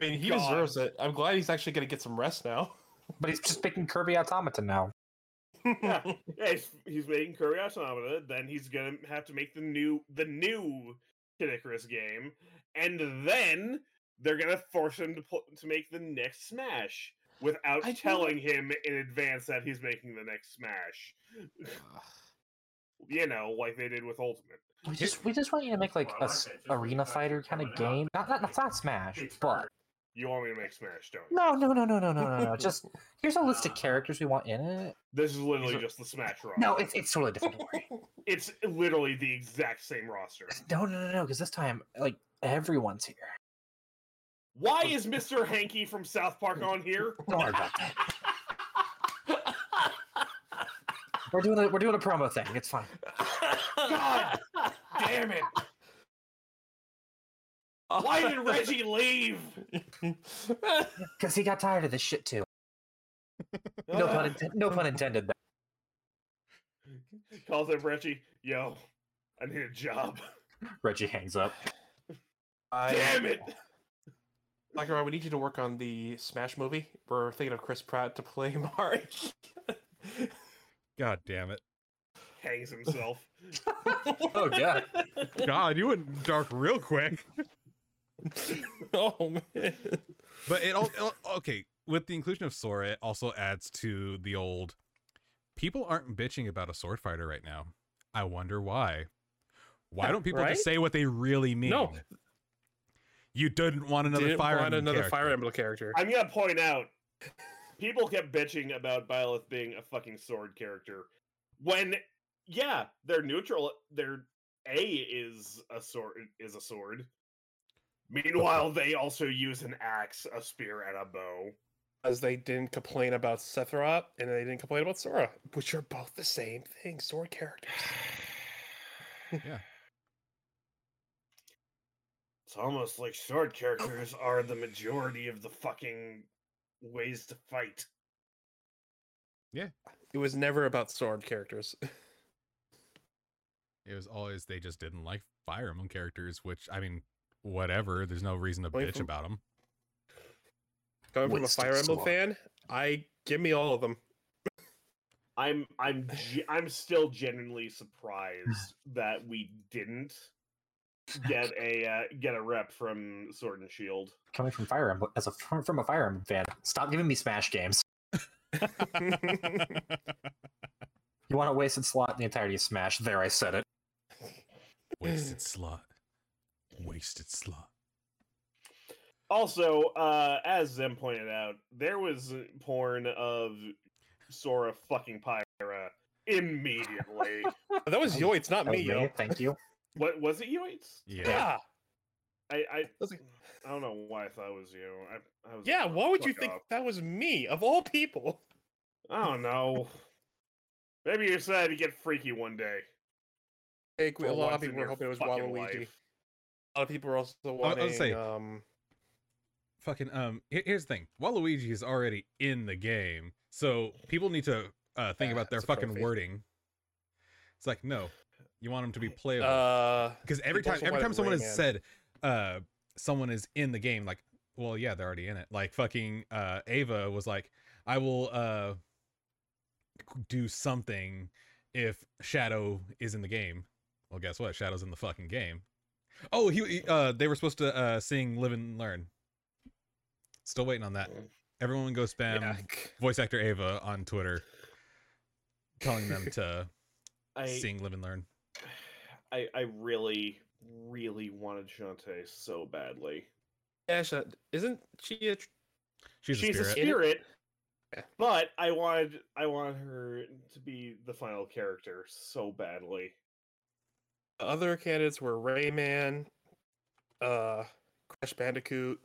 mean, he God. deserves it. I'm glad he's actually going to get some rest now. But he's just picking Kirby Automata now. Yeah, yeah, he's, he's making Curry Automata. Then he's gonna have to make the new the new Kid Icarus game, and then they're gonna force him to put to make the next Smash without I do- telling him in advance that he's making the next Smash. you know, like they did with Ultimate. We just we just want you to make like a arena fighter kind of game. Not not, not Smash, but you want me to make Smash, don't you? No, no, no, no, no, no, no, no. just here's a list of characters we want in it. This is literally just the Smash roster. No, it's it's totally different. It's literally the exact same roster. No, no, no, no. Because this time, like everyone's here. Why is Mr. Hanky from South Park on here? Don't worry about that. we're doing a, we're doing a promo thing. It's fine. God damn it! Why did Reggie leave? Because he got tired of this shit too. No pun, inten- no pun intended. Calls up Reggie. Yo, I need a job. Reggie hangs up. I, Damn it! Sakurai, we need you to work on the Smash movie. We're thinking of Chris Pratt to play Mario. God damn it. Hangs himself. Oh god. God, you went dark real quick. oh man. But it all okay with the inclusion of Sora. It also adds to the old. People aren't bitching about a sword fighter right now. I wonder why. Why don't people Right? just say what they really mean? No. you didn't want another Didn't fire want Emblem another character. Fire Emblem character. I'm gonna point out, people kept bitching about Byleth being a fucking sword character. When, yeah, they're neutral. Their A is a sword. Is a sword. Meanwhile, they also use an axe, a spear, and a bow. As they didn't complain about Sephiroth and they didn't complain about Sora, which are both the same thing, sword characters. Yeah. It's almost like sword characters are the majority of the fucking ways to fight. Yeah. It was never about sword characters. It was always they just didn't like Fire Emblem characters, which I mean, whatever. There's no reason to Wait bitch for- about them. Coming from a Wasted Fire Emblem slot. fan, I give me all of them. I'm I'm ge- I'm still genuinely surprised that we didn't get a uh, get a rep from Sword and Shield. Coming from Fire Emblem, as a from from a Fire Emblem fan, stop giving me Smash games. You want a wasted slot in the entirety of Smash? There, I said it. Wasted slot. Wasted slot. Also, uh, as Zem pointed out, there was porn of Sora fucking Pyra immediately. that was Yoitz, not That me, yo. Thank you. what was it, Yoitz? Yeah. Yeah. I I, Was I don't know why I thought it was you. I, I was Yeah, why would you fuck think off. that was me, of all people? I don't know. Maybe you said to get freaky one day. Hey, For a lot once of people were hoping it was fucking Waluigi. life. Lot of people are also wanting. say- um, Fucking um. Here's the thing. Waluigi is already in the game, so people need to uh think about their fucking trophy. wording. It's like no, you want him to be playable. uh, because every time every time someone has said uh someone is in the game like well yeah they're already in it like fucking uh ava was like i will uh do something if shadow is in the game well guess what shadow's in the fucking game oh he he- uh they were supposed to uh sing live and learn still waiting on that everyone go spam yeah. voice actor ava on twitter telling them to I sing live and learn I I really really wanted Shantae so badly. Yeah, sh- isn't she a tr- she's, She's a a spirit spirit, but I wanted I want her to be the final character so badly. The other candidates were Rayman, uh, Crash Bandicoot.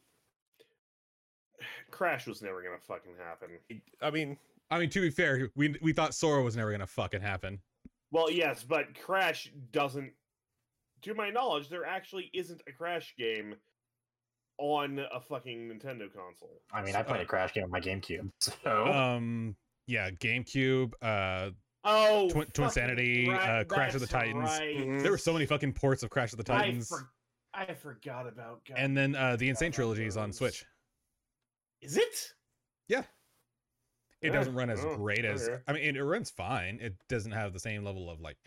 Crash was never gonna fucking happen. I mean, I mean, to be fair, we we thought Sora was never gonna fucking happen. Well, yes, but Crash doesn't. To my knowledge, there actually isn't a Crash game on a fucking Nintendo console. I mean, I played a Crash game on my GameCube. So Um, yeah, GameCube. Uh, Oh, Twin- Twinsanity, right, uh, Crash of the Titans. right. There were so many fucking ports of Crash of the I, Titans, for- I forgot about. God. and then uh, the N. Sane trilogy is on. Switch. is it? Yeah. It Yeah, doesn't run as oh, great as okay. I mean, it runs fine. It doesn't have the same level of like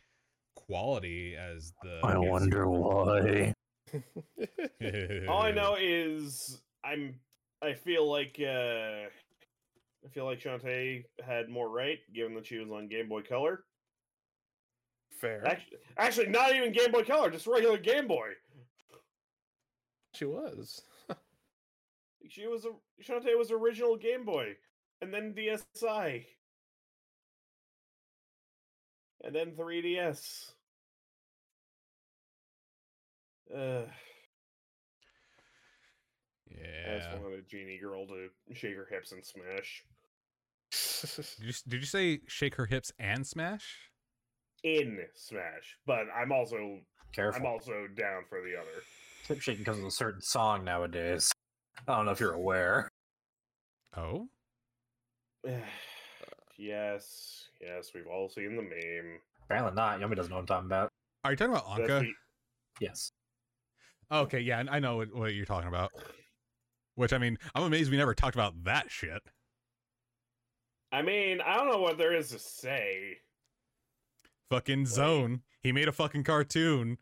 quality as the. I wonder why. All I know is I'm. I feel like. uh I feel like Shantae had more right, given that she was on Game Boy Color. fair. Actually, actually, not even Game Boy Color, just regular Game Boy. She was. She was a Shantae was original Game Boy, and then DSi, and then 3DS. Uh, yeah. I just wanted a genie girl to shake her hips and smash Did you, did you say shake her hips and smash? in Smash, but I'm also Careful. I'm also down for the other. Hip shaking because of a certain song nowadays. I don't know if you're aware. Oh, yes, yes, we've all seen the meme. Apparently not. Yomi doesn't know what I'm talking about. are you talking about Ankha? the- Yes. Okay, yeah, I know what, what you're talking about. Which I mean, I'm amazed we never talked about that shit. I mean, I don't know what there is to say. Fucking Zone. He made a fucking cartoon.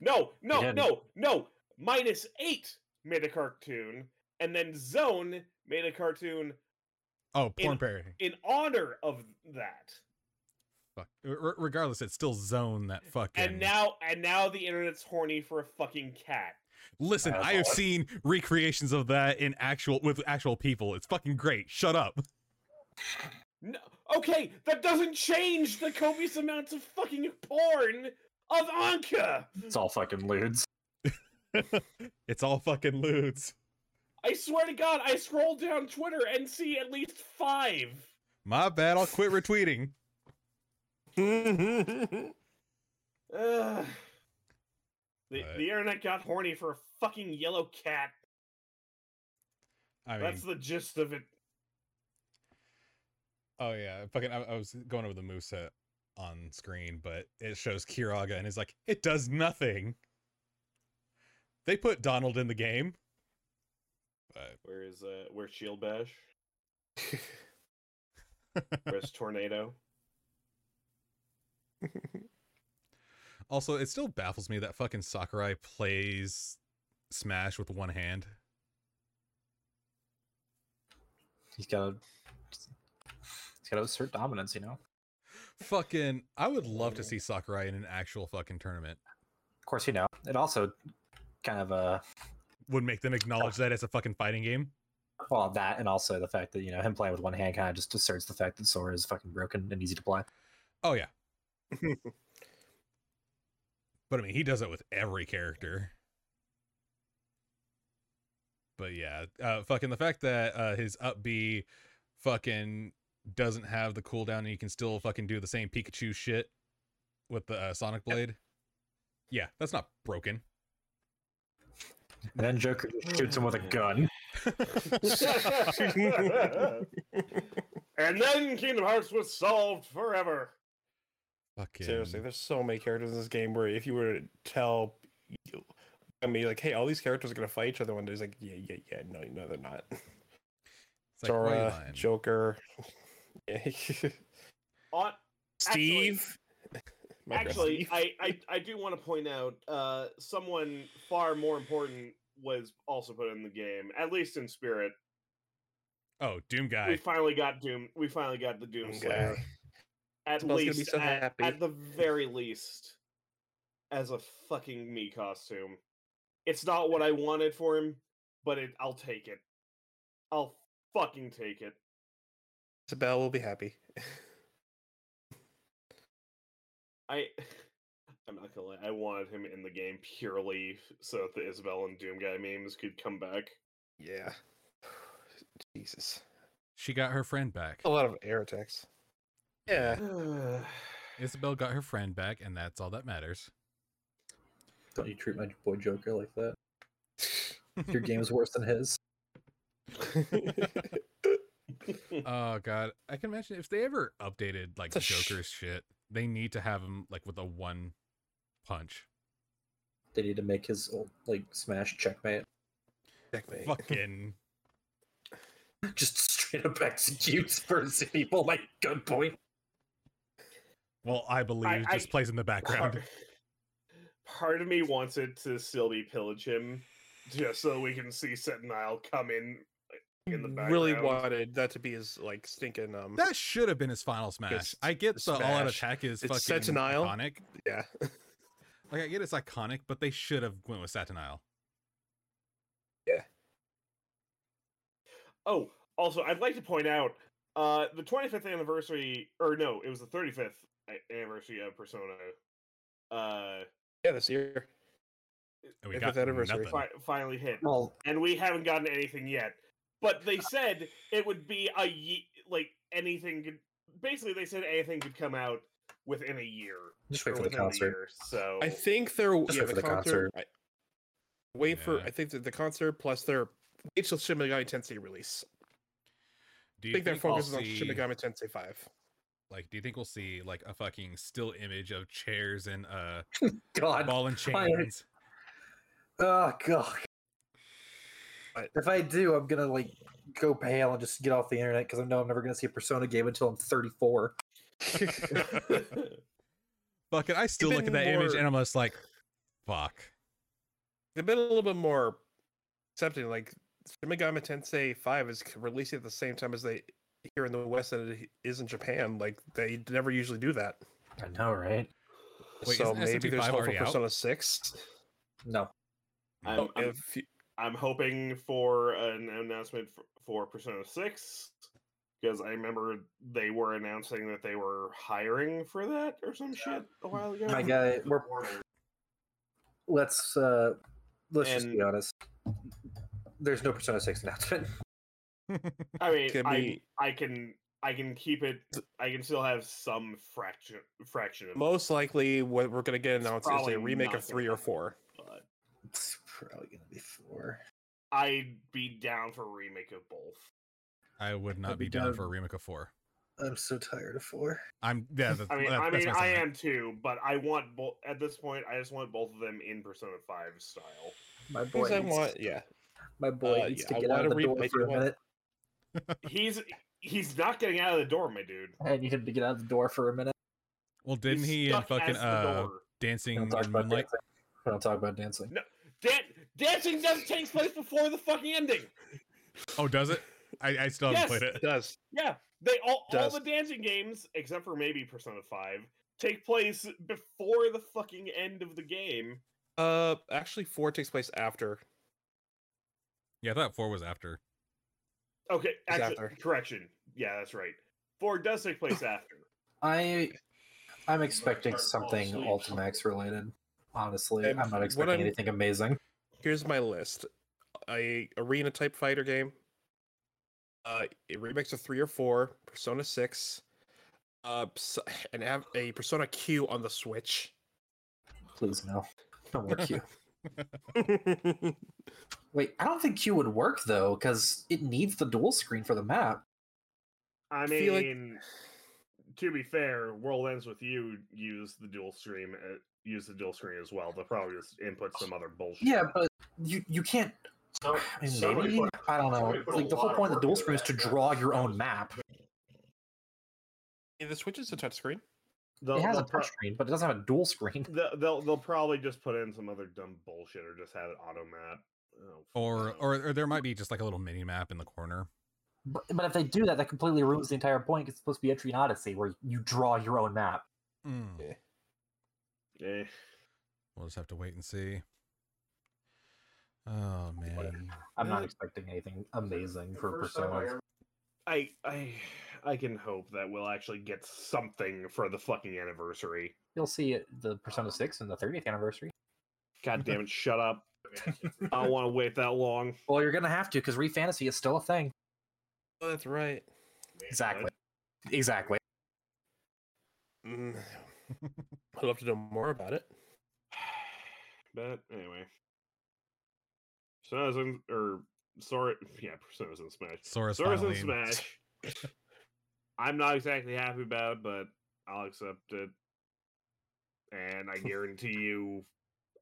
No, no, didn't. no, no. Minus eight made a cartoon, and then Zone made a cartoon Oh, porn In- parody. in honor of that. Fuck. R- regardless, it's still Zone that fucking. And now, and now the internet's horny for a fucking cat. listen, That's I have seen recreations of that in actual with actual people. It's fucking great. Shut up. No, okay, that doesn't change the copious amounts of fucking porn of Ankha. It's all fucking lewds. it's all fucking lewds. I swear to God, I scroll down Twitter and see at least five. My bad. I'll quit retweeting. Ugh. The, But- the internet got horny for a fucking yellow cat. I mean, That's the gist of it. Oh yeah, fucking. I, I was going over the moveset. on screen, but it shows Kiraga and is like, it does nothing. They put Donald in the game. But Where is uh where's Shield Bash? Where's Tornado? also, it still baffles me that fucking Sakurai plays Smash with one hand. He's got to. He's got to assert dominance, you know. Fucking, I would love to see Sakurai in an actual fucking tournament. Of course, you know. It also kind of uh Would make them acknowledge that it's a fucking fighting game. well that and also the fact that you know him playing with one hand kind of just asserts the fact that Sora is fucking broken and easy to play. Oh yeah. but I mean, he does it with every character. But yeah, uh, fucking the fact that uh, his up B fucking doesn't have the cooldown and you can still fucking do the same Pikachu shit with the uh, Sonic Blade. Yeah, that's not broken. And then Joker just shoots him with a gun. and then Kingdom Hearts was solved forever. Fucking Seriously, there's so many characters in this game where if you were to tell you, I mean, like, hey, all these characters are gonna fight each other one day, it's like, yeah, yeah, yeah, no, no, they're not. It's like, why are you Sora. Joker, yeah. On Steve. My bad, Actually, Steve. I, I I do want to point out uh someone far more important was also put in the game, at least in spirit. Oh, Doom guy. We finally got Doom. We finally got the Doom Doom Slayer. guy. At Smells least, so at, happy. at the very least, as a fucking me costume. It's not what I wanted for him, but it, I'll take it. I'll fucking take it. Isabel will be happy. I I'm not gonna lie, I wanted him in the game purely so that the Isabel and Doom guy memes could come back. yeah. Jesus. She got her friend back. A lot of air attacks. Yeah. Isabel got her friend back, and that's all that matters. Don't you treat my boy Joker like that? Your game is worse than his. Oh god, I can imagine if they ever updated like It's a sh- Joker's shit, they need to have him like with a one punch. They need to make his old, like smash checkmate. Checkmate. Fucking Just straight up executes first people. Like good point. well, I believe I- just plays in the background. Part, part of me wants it to still be pillage him, just so we can see Satanael come in in the background. really wanted that to be his like stinking um That should have been his final smash. I get the the all out attack is It's fucking Satanael. iconic. yeah. Like I get it's iconic, but they should have went with Satanael. Yeah. Oh, also, I'd like to point out uh, the 25th anniversary, or no, it was the 35th anniversary of Persona. Uh, Yeah, this year. And we got anniversary. fi- finally hit, Well, and we haven't gotten anything yet. But they said it would be a ye- like anything could. Basically, they said anything could come out within a year. just wait for the concert. year, so I think they're Just yeah, wait for the, the concert. concert. I, wait for I think that the concert plus their wait till Shin Megami Tensei release. Do I you think their think we'll focus is on Shin see- Megami Tensei Five. Like, do you think we'll see like a fucking still image of chairs and uh God. ball and I- chains? Oh god. But- If I do, I'm gonna like go pale and just get off the internet because I know I'm never gonna see a Persona game until I'm 34. Fucking, I still look at been that image and I'm just like, fuck. They've been a little bit more accepting. Like Shin Megami Tensei Five is releasing at the same time as they here in the West that it is in Japan. Like they never usually do that. I know, right? Wait, so isn't maybe there's SMT5 hope for already out? Persona Six. No. I'm, I'm, if you- I'm hoping for an announcement for, for Persona 6 because I remember they were announcing that they were hiring for that or some shit a while ago. My guy, we're let's uh let's just be honest. There's no Persona 6 announcement. I mean, Could I, be- I can I can keep it. I can still have some fraction fraction of most likely what we're gonna get announced is a remake of gonna three or happen. four. But It's probably gonna be four. I'd be down for a remake of both. I would not be be down down. for a remake of four. I'm so tired of four. I'm yeah. That's, I mean, that- I mean, my I am too, but I want both. At this point, I just want both of them in Persona Five style. My boy, Because I needs, want, yeah. my boy uh, needs yeah, to I get out of the read- door for a minute. He's he's not getting out of the door, my dude. I need him to get out of the door for a minute. Well, didn't He's he in fucking uh dancing don't in moonlight? dancing. We don't talk about dancing. Dan- dancing does takes place before the fucking ending. Oh, does it? I, I still haven't Yes. played it. It does. Yeah, they all all the dancing games, except for maybe Persona Five, take place before the fucking end of the game. Uh, actually, four takes place after. Yeah, I thought four was after. Okay, actually, after. correction. Yeah, that's right. Four does take place after. I I'm expecting something Ultimax related. Honestly, And I'm not expecting I'm- anything amazing. Here's my list: a arena type fighter game, uh, a remix of three or four, Persona Six, uh, and have a Persona Q on the Switch. Please no. No more Q. Wait, I don't think Q would work though, because it needs the dual screen for the map. I feel like- mean, to be fair, World Ends with You use the dual stream, uh, use the dual screen as well. They'll probably just input some other bullshit. Yeah, but you you can't. I mean, maybe I don't know. Like the whole point of the dual screen is to draw your own map. Yeah, the Switch is a touchscreen. they'll, It has a they'll, pro- touch screen, but it doesn't have a dual screen. they'll, they'll they'll probably just put in some other dumb bullshit or just have it auto map. Oh, Or, or or there might be just like a little mini map in the corner. But, but if they do that, that completely ruins the entire point. It's supposed to be Etrian Odyssey, where you draw your own map. Mm. Eh. We'll just have to wait and see. Oh man. I'm not expecting anything amazing for Persona. I I I can hope that we'll actually get something for the fucking anniversary. You'll see it, the Persona 6 and the 30th anniversary. God damn it! Shut up. I don't want to wait that long. Well, you're gonna have to, because ReFantasy is still a thing. Oh, that's right. Exactly. Exactly. Mm. I'd love to know more about it. But anyway, Persona's in or sorry, yeah, Persona's in Smash. Sora's Sora's in in. Smash. I'm not exactly happy about it, but I'll accept it. And I guarantee you,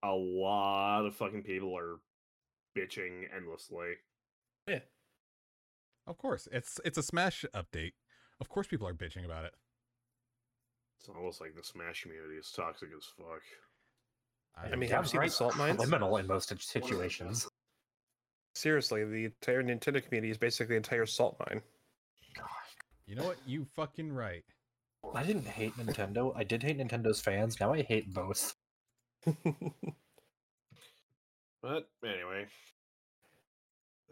a lot of fucking people are bitching endlessly. Yeah. Of course, it's it's a Smash update. Of course, people are bitching about it. It's almost like the Smash community is toxic as fuck. I mean, have you seen the salt mines? Criminal in most situations. Seriously, the entire Nintendo community is basically the entire salt mine. You know what? You fucking right. I didn't hate Nintendo. I did hate Nintendo's fans. Now I hate both. But anyway,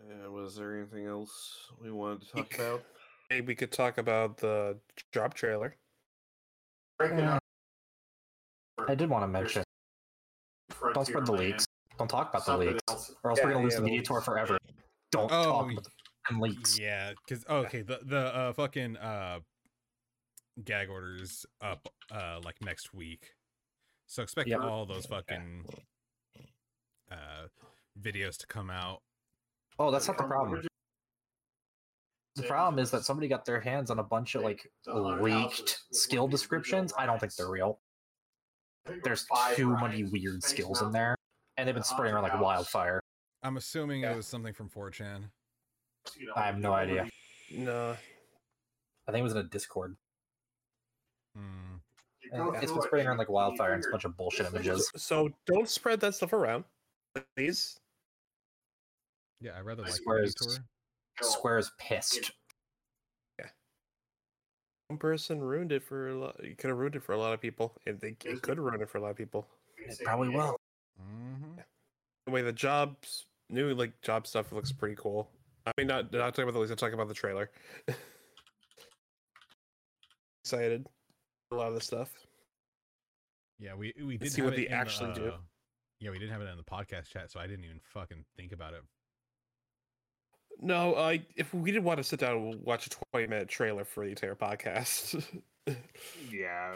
uh, was there anything else we wanted to talk about? Maybe we could talk about the job trailer. I did want to mention. Don't spread the leaks. Don't talk about the leaks, or else we're gonna lose yeah, the media tour forever. Don't Oh, talk y- about the leaks. Yeah, because okay, the the uh, fucking uh, gag orders up uh like next week, so expect Yep. all those fucking uh videos to come out. Oh, that's not the problem. The problem is that somebody got their hands on a bunch of like leaked skill descriptions. I don't think they're real. There's too many weird skills in there, and they've been spreading around like wildfire. I'm assuming Yeah. it was something from 4chan. I have no idea. No. I think it was in a Discord. Hmm. And It's been spreading around like wildfire, and it's a bunch of bullshit images. So don't spread that stuff around, please. Yeah, I rather I like swear the it's- tour. Square is pissed. Yeah. One person ruined it for a lot. You could have ruined it for a lot of people. It, they, it could have ruined it for a lot of people. It probably will. Mm-hmm. The way the jobs, new like job stuff looks pretty cool. I mean, not not talking about the leaks. I'm talking about the trailer. Excited. A lot of the stuff. Yeah, we we did see have what it they in, actually do. uh, Yeah, we didn't have it in the podcast chat, so I didn't even fucking think about it. No, I if we didn't want to sit down and watch a 20 minute trailer for the entire podcast. Yeah.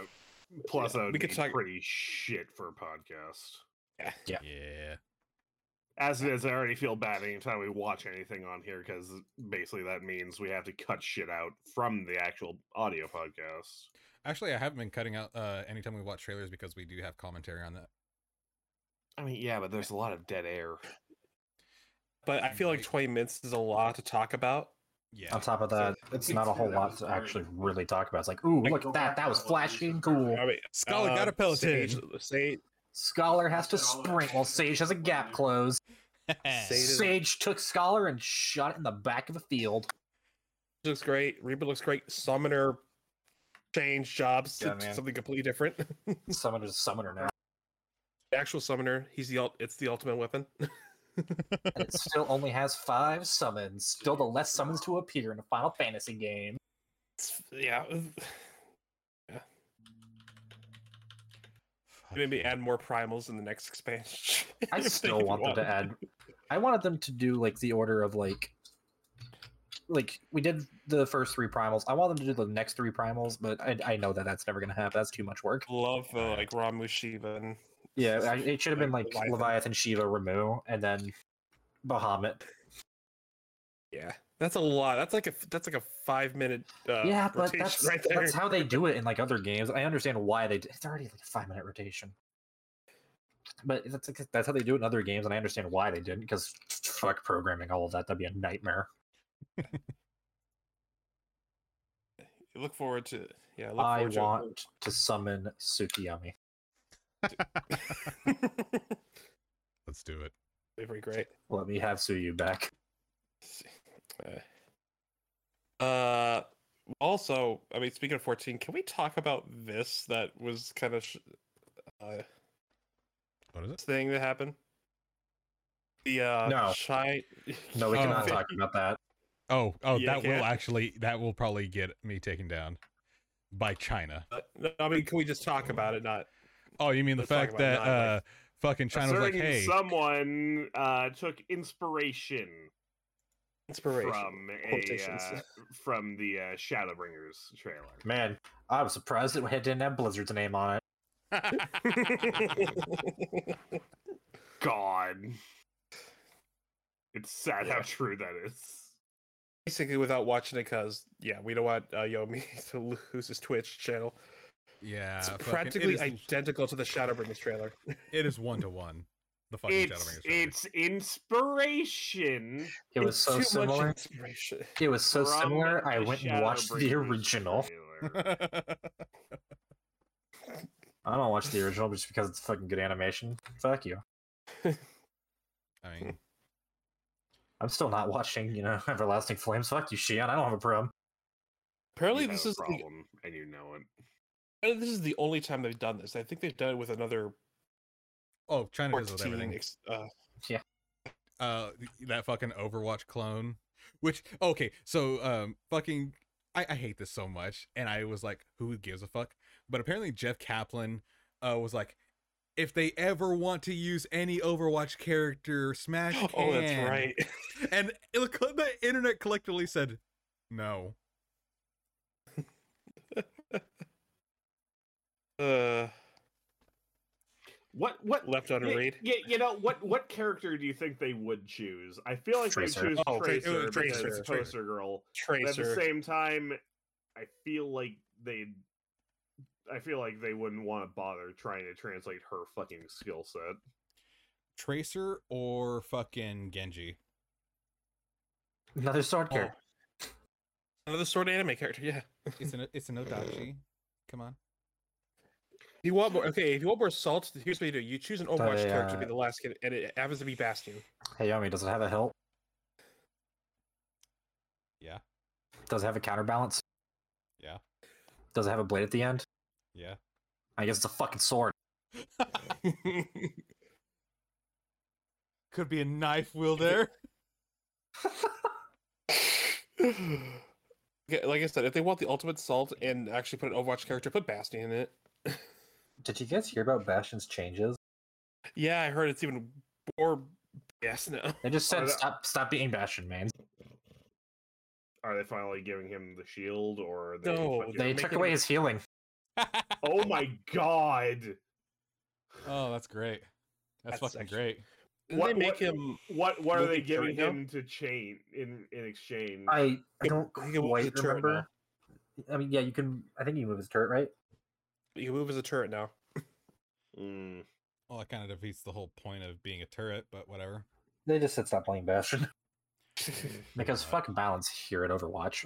Plus, Yeah, we could talk- pretty shit for a podcast. Yeah. Yeah. As it is, I already feel bad anytime we watch anything on here because basically that means we have to cut shit out from the actual audio podcast. Actually, I haven't been cutting out uh, anytime we watch trailers because we do have commentary on that. I mean, yeah, but there's a lot of dead air. But I feel like 20 minutes is a lot to talk about. Yeah. On top of that, it's not a whole lot to actually really talk about. It's like, ooh, look at that. That was flashy and cool. I mean, Scholar got a um, Peloton. Sage, Sage, Scholar has to sprint while Sage has a gap close. Sage Sage took Scholar and shot it in the back of the field. looks great. Reaper looks great. Summoner changed jobs Yeah, to man. something completely different. Summoner's a summoner now. Actual summoner, he's the ult. It's the ultimate weapon. And it still only has five summons. Still the less summons to appear in a Final Fantasy game. Yeah. yeah. Maybe add more primals in the next expansion. I still want them to add. I wanted them to do like the order of like, like we did the first three primals. I want them to do the next three primals, but I, I know that that's never gonna happen. That's too much work. Love the like Ramuh Shiva and Yeah, I, it should have been like Leviathan. Leviathan, Shiva, Ramuh, and then Bahamut. yeah. That's a lot. That's like a that's like a five minute. Uh, yeah, but rotation that's right there. that's how they do it in like other games. I understand why they. d- It's already like a five minute rotation. But that's like, that's how they do it in other games, and I understand why they didn't. Because fuck programming all of that. That'd be a nightmare. look forward to yeah. Look I forward to it. want to summon Sukiyami. Let's do it. Very great. Let me have Suyu back. Uh, also, I mean, speaking of 14, can we talk about this that was kind of sh- uh, What is it? thing that happened? The uh, No. shy. No, we Oh. cannot talk about that. Oh, oh, Yeah, that will actually that will probably get me taken down by China. Uh, no, I mean, can we just talk about it? Not Oh, you mean the fact that uh fucking A China was like, hey, someone uh, took inspiration inspiration. from a uh, from the uh, Shadowbringers trailer. Man, I was surprised it didn't have Blizzard's name on it. God, it's sad how true that is. Basically, without watching it, because yeah, we don't want uh, Yomi to lose his Twitch channel. Yeah, It's practically it is, identical to the Shadowbringers trailer. it is one to one. The fucking It's Shadowbringers trailer. it's inspiration. It was It's so too much similar. inspiration. It was so from similar. I went and watched the original. I don't watch the original just because it's fucking good animation. Fuck you. I mean, I'm still not watching, you know, Everlasting Flames. Fuck you, Shion. I don't have a problem. Apparently, You have this a is the, problem, and you know it. Apparently this is the only time they've done this. I think they've done it with another oh, China does with 14. everything. ex- Uh, uh that fucking Overwatch clone. Which okay, so um fucking I, I hate this so much, and I was like, who gives a fuck? But apparently Jeff Kaplan uh was like, if they ever want to use any Overwatch character, Smash. oh, that's right. And it, the internet collectively said, no. Uh, What what left on a read. Yeah, you know what? What character do you think they would choose? I feel like Tracer. they choose Oh, Tra- Tracer, uh, Tracer, it's Tracer. Girl. But at the same time, I feel like they, I feel like they wouldn't want to bother trying to translate her fucking skill set. Tracer or fucking Genji. Another sword Oh. character. Another sword anime character. Yeah. It's an it's an Odachi. Come on. If you want more, okay. If you want more salt, here's what you do: you choose an Overwatch They, character to be uh, the last kid, and it happens to be Bastion. Hey, Yomi, does it have a hilt? Yeah. Does it have a counterbalance? Yeah. Does it have a blade at the end? Yeah. I guess it's a fucking sword. Could be a knife wielder. there. Like I said, if they want the ultimate salt and actually put an Overwatch character, put Bastion in it. Did you guys hear about Bastion's changes? Yeah, I heard it's even more yes now. They just said stop stop being Bastion, man. Are they finally giving him the shield, or they? No, They took away a- his healing. Oh my god! oh, that's great. That's That's fucking actually- great. Didn't What- they make what- him? What what are they giving turret now? him to chain in in exchange? I I don't You can move quite the turret remember. I mean, yeah, you can. I think you move his turret, right? You can move as a turret now. Mm. Well, that kind of defeats the whole point of being a turret, but whatever. They just said stop playing Bastion because Uh, fuck balance here at Overwatch.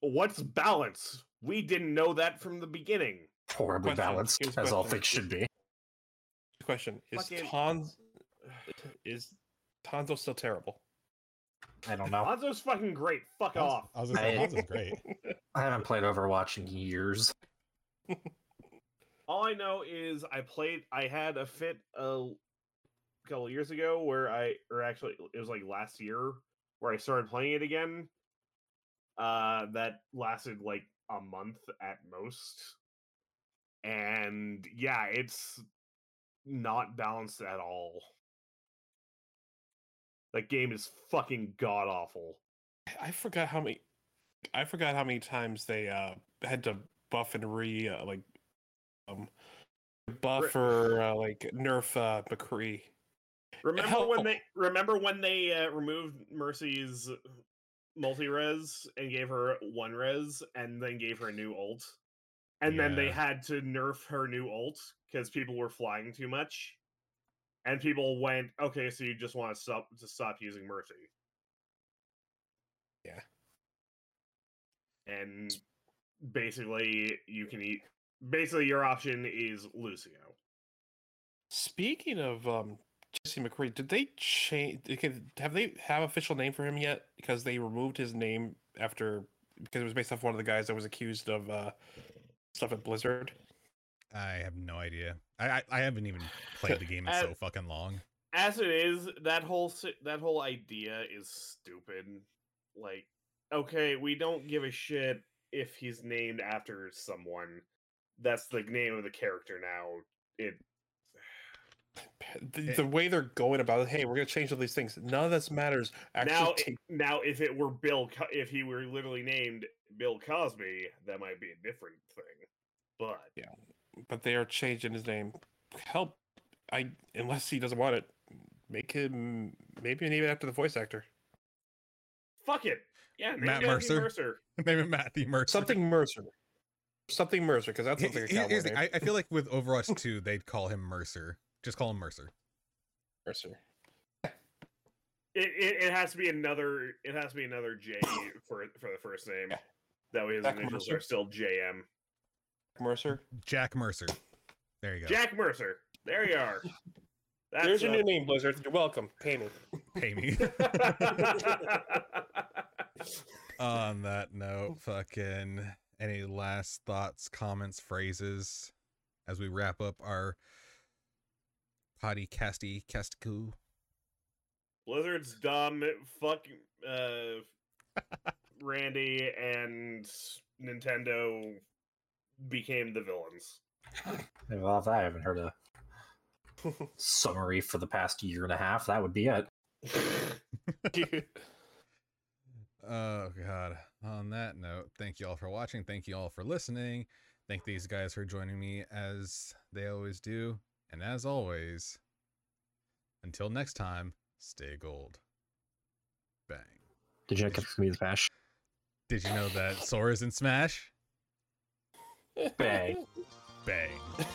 What's balance? We didn't know that from the beginning. Horribly Question. balanced, Here's as all things should be. Question: Is Fucking- Tons is Hanzo still terrible? I don't know. Hanzo's fucking great. Fuck off. I was gonna say I- Hanzo's great. I haven't played Overwatch in years. All I know is I played. I had a fit a couple years ago where I, or actually, it was like last year where I started playing it again. Uh, that lasted like a month at most, and yeah, it's not balanced at all. That game is fucking god awful. I forgot how many. I forgot how many times they uh had to buff and re uh, like um buff or uh, like nerf uh McCree. Remember Hell- when they remember when they uh, removed Mercy's multi res and gave her one res and then gave her a new ult, and then they had to nerf her new ult because people were flying too much, and people went, okay, so you just want to stop to stop using Mercy. Yeah. and basically you can eat. Basically, your option is Lucio. Speaking of um Jesse McCree, did they change? Have they have official name for him yet? Because they removed his name after because it was based off one of the guys that was accused of uh stuff at Blizzard. I have no idea. I I, I haven't even played the game in Uh, so fucking long. as it is that whole that whole idea is stupid like okay we don't give a shit if he's named after someone that's the name of the character now it The, Eh. the way they're going about it, hey, we're gonna change all these things. None of this matters. Actually, now take- now if it were bill Co- if he were literally named bill cosby that might be a different thing but yeah, but they are changing his name. Help, I unless he doesn't want it, make him maybe name it after the voice actor. fuck it yeah Matt Mercer? mercer Name it Matthew Mercer. Something Mercer. Something Mercer, because that He- like a he- cowboy name. I, I feel like with Overwatch 2, they'd call him Mercer. Just call him Mercer. Mercer. it, it, it has to be another it has to be another j for for the first name Yeah. that way his Jack initials Mercer? are still jm Mercer. Jack Mercer. There you go. Jack Mercer. There you are. That's There's your new name, Blizzard. You're welcome. Pay me. Pay me. On that note, fucking any last thoughts, comments, phrases as we wrap up our potty casty castiku? Blizzard's dumb. Fuck uh, Randy and Nintendo became the villains. Well, I haven't heard a summary for the past year and a half, that would be it. Oh god. On that note, thank you all for watching. Thank you all for listening. Thank these guys for joining me as they always do. And as always, until next time, stay gold. Bang. Did you know Captain Me the Smash? Did you know that Sora's in Smash? Bang. Bang.